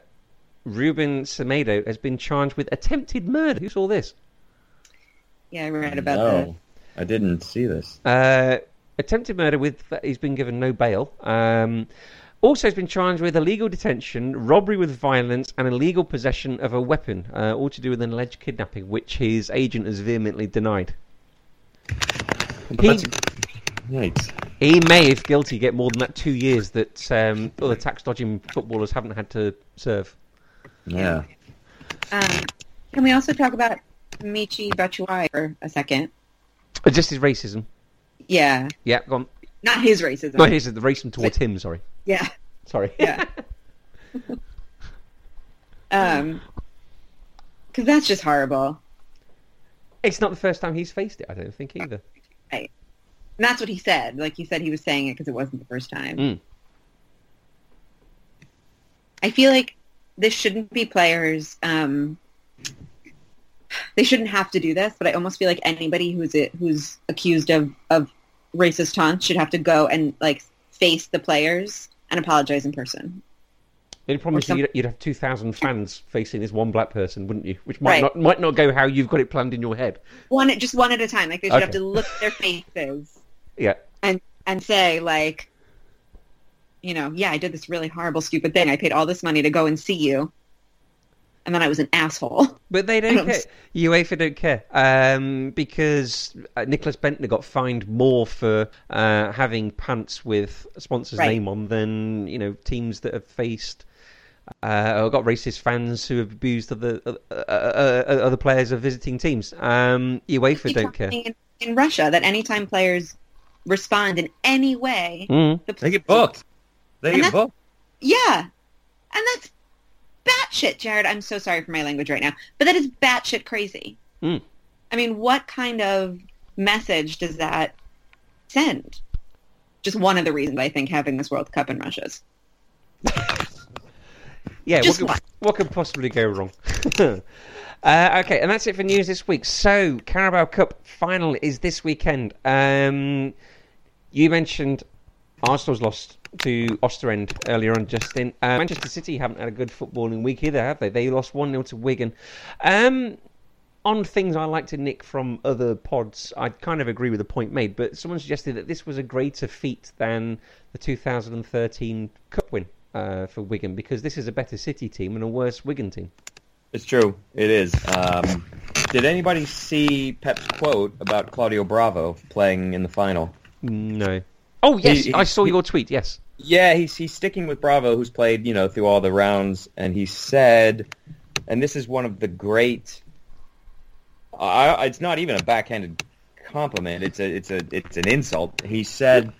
Ruben Semedo has been charged with attempted murder. Who saw this? Yeah, I read about no, I didn't see this. Uh, attempted murder with he's been given no bail. Um, also, has been charged with illegal detention, robbery with violence, and illegal possession of a weapon, uh, all to do with an alleged kidnapping, which his agent has vehemently denied. But He, that's- Yikes. he may, if guilty, get more than that two years that um, other tax dodging footballers haven't had to serve. Yeah. Um, can we also talk about Michi Batshuayi for a second? Uh, Just his racism. Yeah, Yeah, gone. not his racism. No, his the racism towards him. Sorry, Yeah, sorry. yeah. um, because that's just horrible. it's not the first time he's faced it. I don't think either. Right. And that's what he said. Like he said, he was saying it because it wasn't the first time. Mm. I feel like this shouldn't be players. Um, they shouldn't have to do this, but I almost feel like anybody who's it, who's accused of of racist taunts should have to go and like face the players and apologize in person. The only problem is some- you'd, you'd have two thousand fans facing this one black person, wouldn't you? Which might Right. not might not go how you've got it planned in your head. One, at- just one at a time. Like they should have to look at their faces Yeah, and and say like, you know, yeah, I did this really horrible, stupid thing. I paid all this money to go and see you, and then I was an asshole. but they don't don't care. s- UEFA don't care um, because uh, Nicklas Bendtner got fined more for uh, having pants with a sponsor's Right. name on than you know teams that have faced. Uh, or got racist fans who have abused other uh, uh, uh, other players of visiting teams. Um, UEFA Keep don't care. In, in Russia, that anytime players respond in any way, Mm. the They get booked. They And get that's- booked. Yeah, and that's batshit, Jared. I'm so sorry for my language right now, but that is batshit crazy. Mm. I mean, what kind of message does that send? Just one of the reasons I think having this World Cup in Russia is. Yeah, what could, what could possibly go wrong? uh, okay, and that's it for news this week. So, Carabao Cup final is this weekend. Um, you mentioned Arsenal's lost to Östersund earlier on, Justin. Uh, Manchester City haven't had a good footballing week either, have they? They lost 1 0 to Wigan. Um, on things I like to nick from other pods, I kind of agree with the point made, but someone suggested that this was a greater feat than the 2013 Cup win uh, for Wigan because this is a better City team and a worse Wigan team. It's true. It is. Um, did anybody see Pep's quote about Claudio Bravo playing in the final? No. Oh, yes, He- I saw your tweet, yes. Yeah, he's he's sticking with Bravo, who's played you know through all the rounds, and he said, and this is one of the great. I, it's not even a backhanded compliment. It's a it's a it's an insult. He said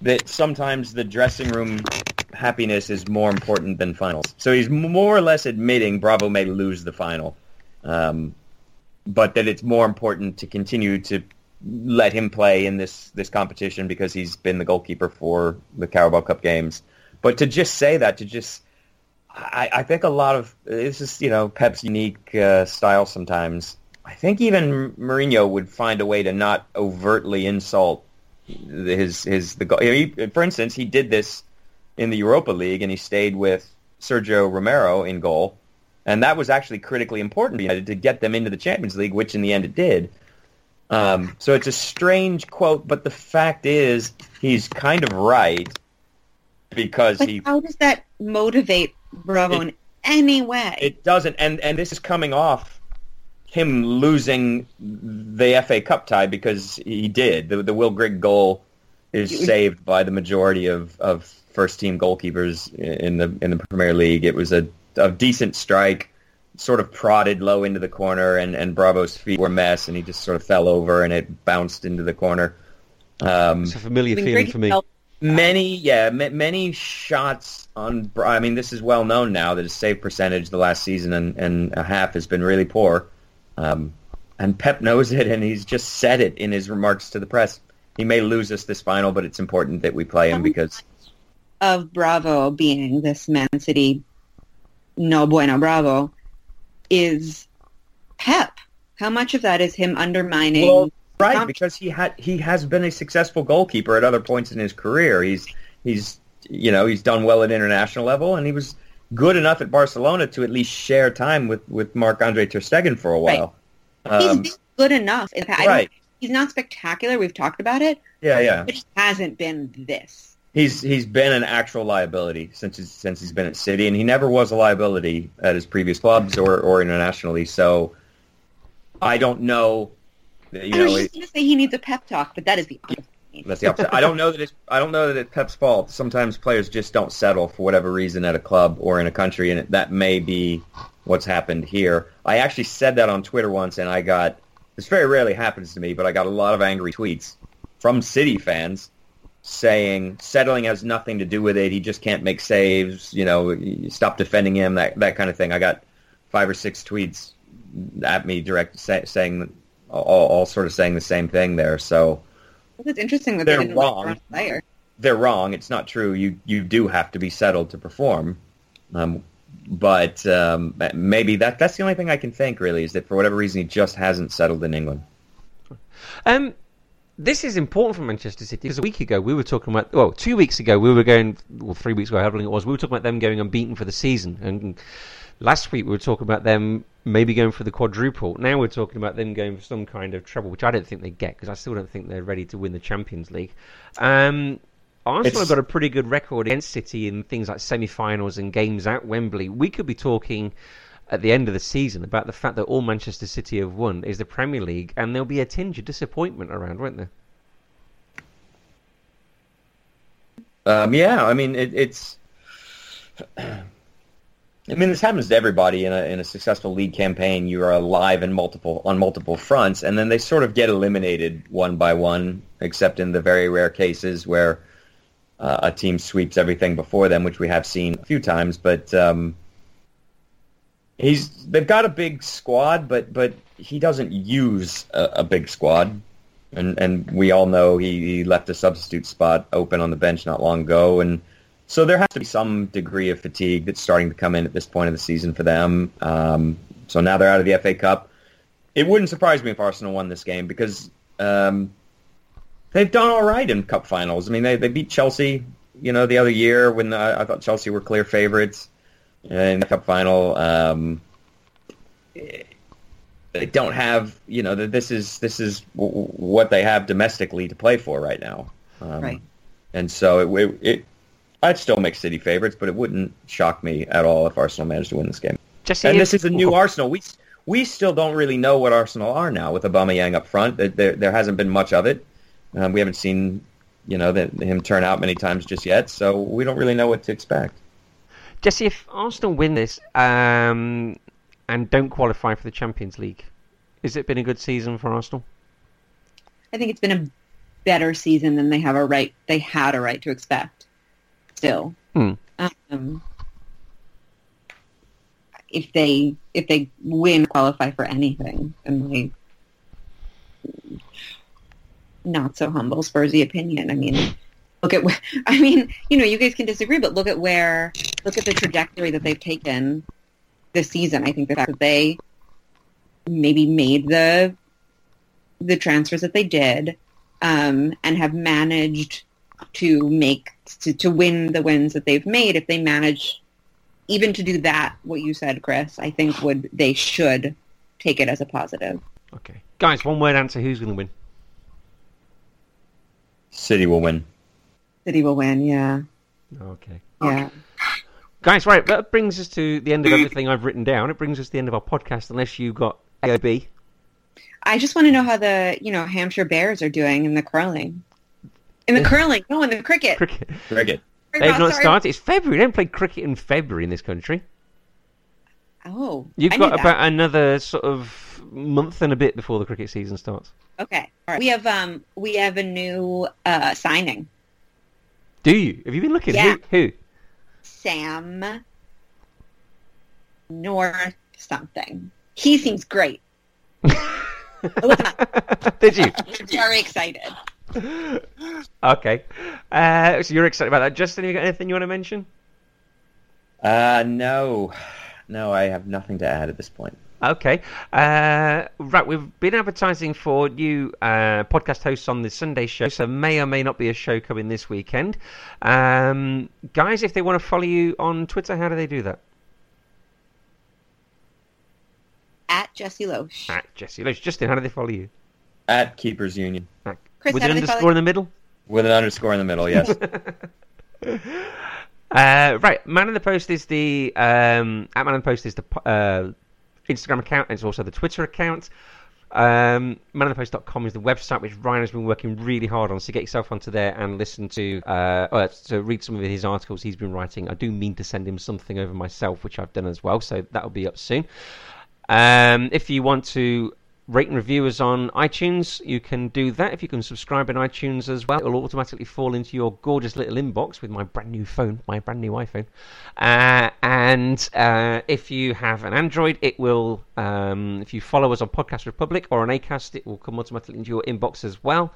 that sometimes the dressing room happiness is more important than finals. So he's more or less admitting Bravo may lose the final, um, but that it's more important to continue to let him play in this this competition because he's been the goalkeeper for the Carabao Cup games. But to just say that, to just, I, I think a lot of this is you know Pep's unique uh, style. Sometimes I think even Mourinho would find a way to not overtly insult his his the goal. He, for instance, he did this in the Europa League, and he stayed with Sergio Romero in goal, and that was actually critically important to to get them into the Champions League, which in the end it did. Um, so it's a strange quote, but the fact is he's kind of right because But he how does that motivate Bravo It- in any way? it doesn't, and and this is coming off him losing the FA Cup tie because he did the the Will Grigg goal is saved by the majority of of first team goalkeepers in the in the Premier League. It was a a decent strike, sort of prodded low into the corner, and, and Bravo's feet were a mess, and he just sort of fell over, and it bounced into the corner. Um, It's a familiar Been feeling for me. Many, yeah, ma many shots on. I mean, this is well known now that his save percentage the last season and, and a half has been really poor. Um, and Pep knows it, and he's just said it in his remarks to the press. He may lose us this final, but it's important that we play him because of Bravo being this Man City no bueno Bravo is Pep. How much of that is him undermining? Well, right because he had he has been a successful goalkeeper at other points in his career. He's he's you know he's done well at international level, and he was good enough at Barcelona to at least share time with with Marc Andre Ter Stegen for a Right. while. he's Um, been good enough. In fact, I don't- right? he's not spectacular. We've talked about it, Yeah, yeah. he hasn't been this. He's he's been an actual liability since he's, since he's been at City, and he never was a liability at his previous clubs or, or internationally. So I don't know. You I know, was just going to say he needs a pep talk, but that is the opposite. That's the opposite. I don't know that it's I don't know that it's Pep's fault. Sometimes players just don't settle for whatever reason at a club or in a country, and that may be what's happened here. I actually said that on Twitter once, and I got this very rarely happens to me, but I got a lot of angry tweets from City fans saying settling has nothing to do with it. He just can't make saves. You know, you stop defending him. That that kind of thing. I got five or six tweets at me direct say, saying all, all sort of saying the same thing there. So It's interesting that They're they didn't like wrong. player. they're wrong. It's not true. You you do have to be settled to perform. Um, but um, maybe that that's the only thing I can think really is that for whatever reason he just hasn't settled in England. Um, this is important for Manchester City because a week ago we were talking about, well, two weeks ago we were going, well, three weeks ago, however long it was, we were talking about them going unbeaten for the season. And last week we were talking about them maybe going for the quadruple. Now we're talking about them going for some kind of trouble, which I don't think they get because I still don't think they're ready to win the Champions League. Um, Arsenal It's- have got a pretty good record against City in things like semi-finals and games at Wembley. We could be talking at the end of the season about the fact that all Manchester City have won is the Premier League, and there'll be a tinge of disappointment around, won't there? Um, yeah, I mean it, it's. I mean, this happens to everybody in a in a successful league campaign. You are alive in multiple on multiple fronts, and then they sort of get eliminated one by one, except in the very rare cases where uh, a team sweeps everything before them, which we have seen a few times. But um, he's they've got a big squad, but but he doesn't use a, a big squad, and and we all know he, he left a substitute spot open on the bench not long ago, and so there has to be some degree of fatigue that's starting to come in at this point of the season for them. Um, so now they're out of the FA Cup. It wouldn't surprise me if Arsenal won this game because um, they've done all right in cup finals. I mean, they they beat Chelsea, you know, the other year when I, I thought Chelsea were clear favorites in the cup final. Um, they don't have, you know, that this is this is w- w- what they have domestically to play for right now. Um, Right. And so it, it, it, I'd still make City favorites, but it wouldn't shock me at all if Arsenal managed to win this game. Jesse, And this is a new Arsenal. We we still don't really know what Arsenal are now with Aubameyang up front. There there, there hasn't been much of it. Um, we haven't seen, you know, that him turn out many times just yet. So we don't really know what to expect. Jesse, if Arsenal win this um, and don't qualify for the Champions League, has it been a good season for Arsenal? I think it's been a better season than they have a right. They had a right to expect. Still, Hmm. um, if they if they win, qualify for anything, then they not so humble Spursy opinion. I mean, look at where, I mean, you know, you guys can disagree, but look at where look at the trajectory that they've taken this season. I think the fact that they maybe made the the transfers that they did um, and have managed to make to, to win the wins that they've made if they manage even to do that what you said chris i think would they should take it as a positive Okay. Guys, one word answer who's going to win? City will win. City will win yeah Okay. yeah Guys, right, that brings us to the end of everything I've written down. It brings us to the end of our podcast, unless you got AOB. i just want to know how the you know hampshire bears are doing in the curling in the curling no in the cricket Cricket. Cricket. They've not Sorry. started. It's February. They don't play cricket in February in this country. Oh, You've I knew got that. about another sort of month and a bit before the cricket season starts. Okay. All right. We have um we have a new uh signing. Do you? Have you been looking? Yeah. Who? Who? Sam North something. He seems great. Look him up. Did you? I'm very excited. okay. Uh, so you're excited about that. Justin, have you got anything you want to mention? Uh, no, no, I have nothing to add at this point. Okay. Uh, right, we've been advertising for new uh, podcast hosts on the Sunday show, so may or may not be a show coming this weekend. Um, guys, if they want to follow you on Twitter, how do they do that? At Jesse Loesch. At Jesse Loach. Justin, how do they follow you? At Keepers Union At- Chris, With an do they follow underscore in the middle? with an underscore in the middle. Yes. Uh, right, Man in the Post is the um, at Man in the Post is the uh, Instagram account. And it's also the Twitter account. Um, manonthepost.com is the website which Ryan has been working really hard on. So get yourself onto there and listen to uh, or to read some of his articles he's been writing. I do mean to send him something over myself, which I've done as well. So that'll be up soon. Um, if you want to rate and review us on iTunes, you can do that. If you can subscribe in iTunes as well, it'll automatically fall into your gorgeous little inbox with my brand new phone, my brand new iPhone. Uh, and uh, if you have an Android, it will, um, if you follow us on Podcast Republic or on Acast, it will come automatically into your inbox as well.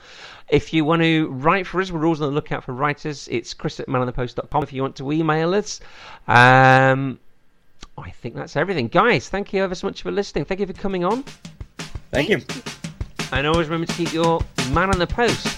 If you want to write for us, we're always on the lookout for writers. It's chris at manonthepost.com if you want to email us. Um, I think that's everything. Guys, thank you ever so much for listening. Thank you for coming on. Thank, you. you. And always remember to keep your man on the post.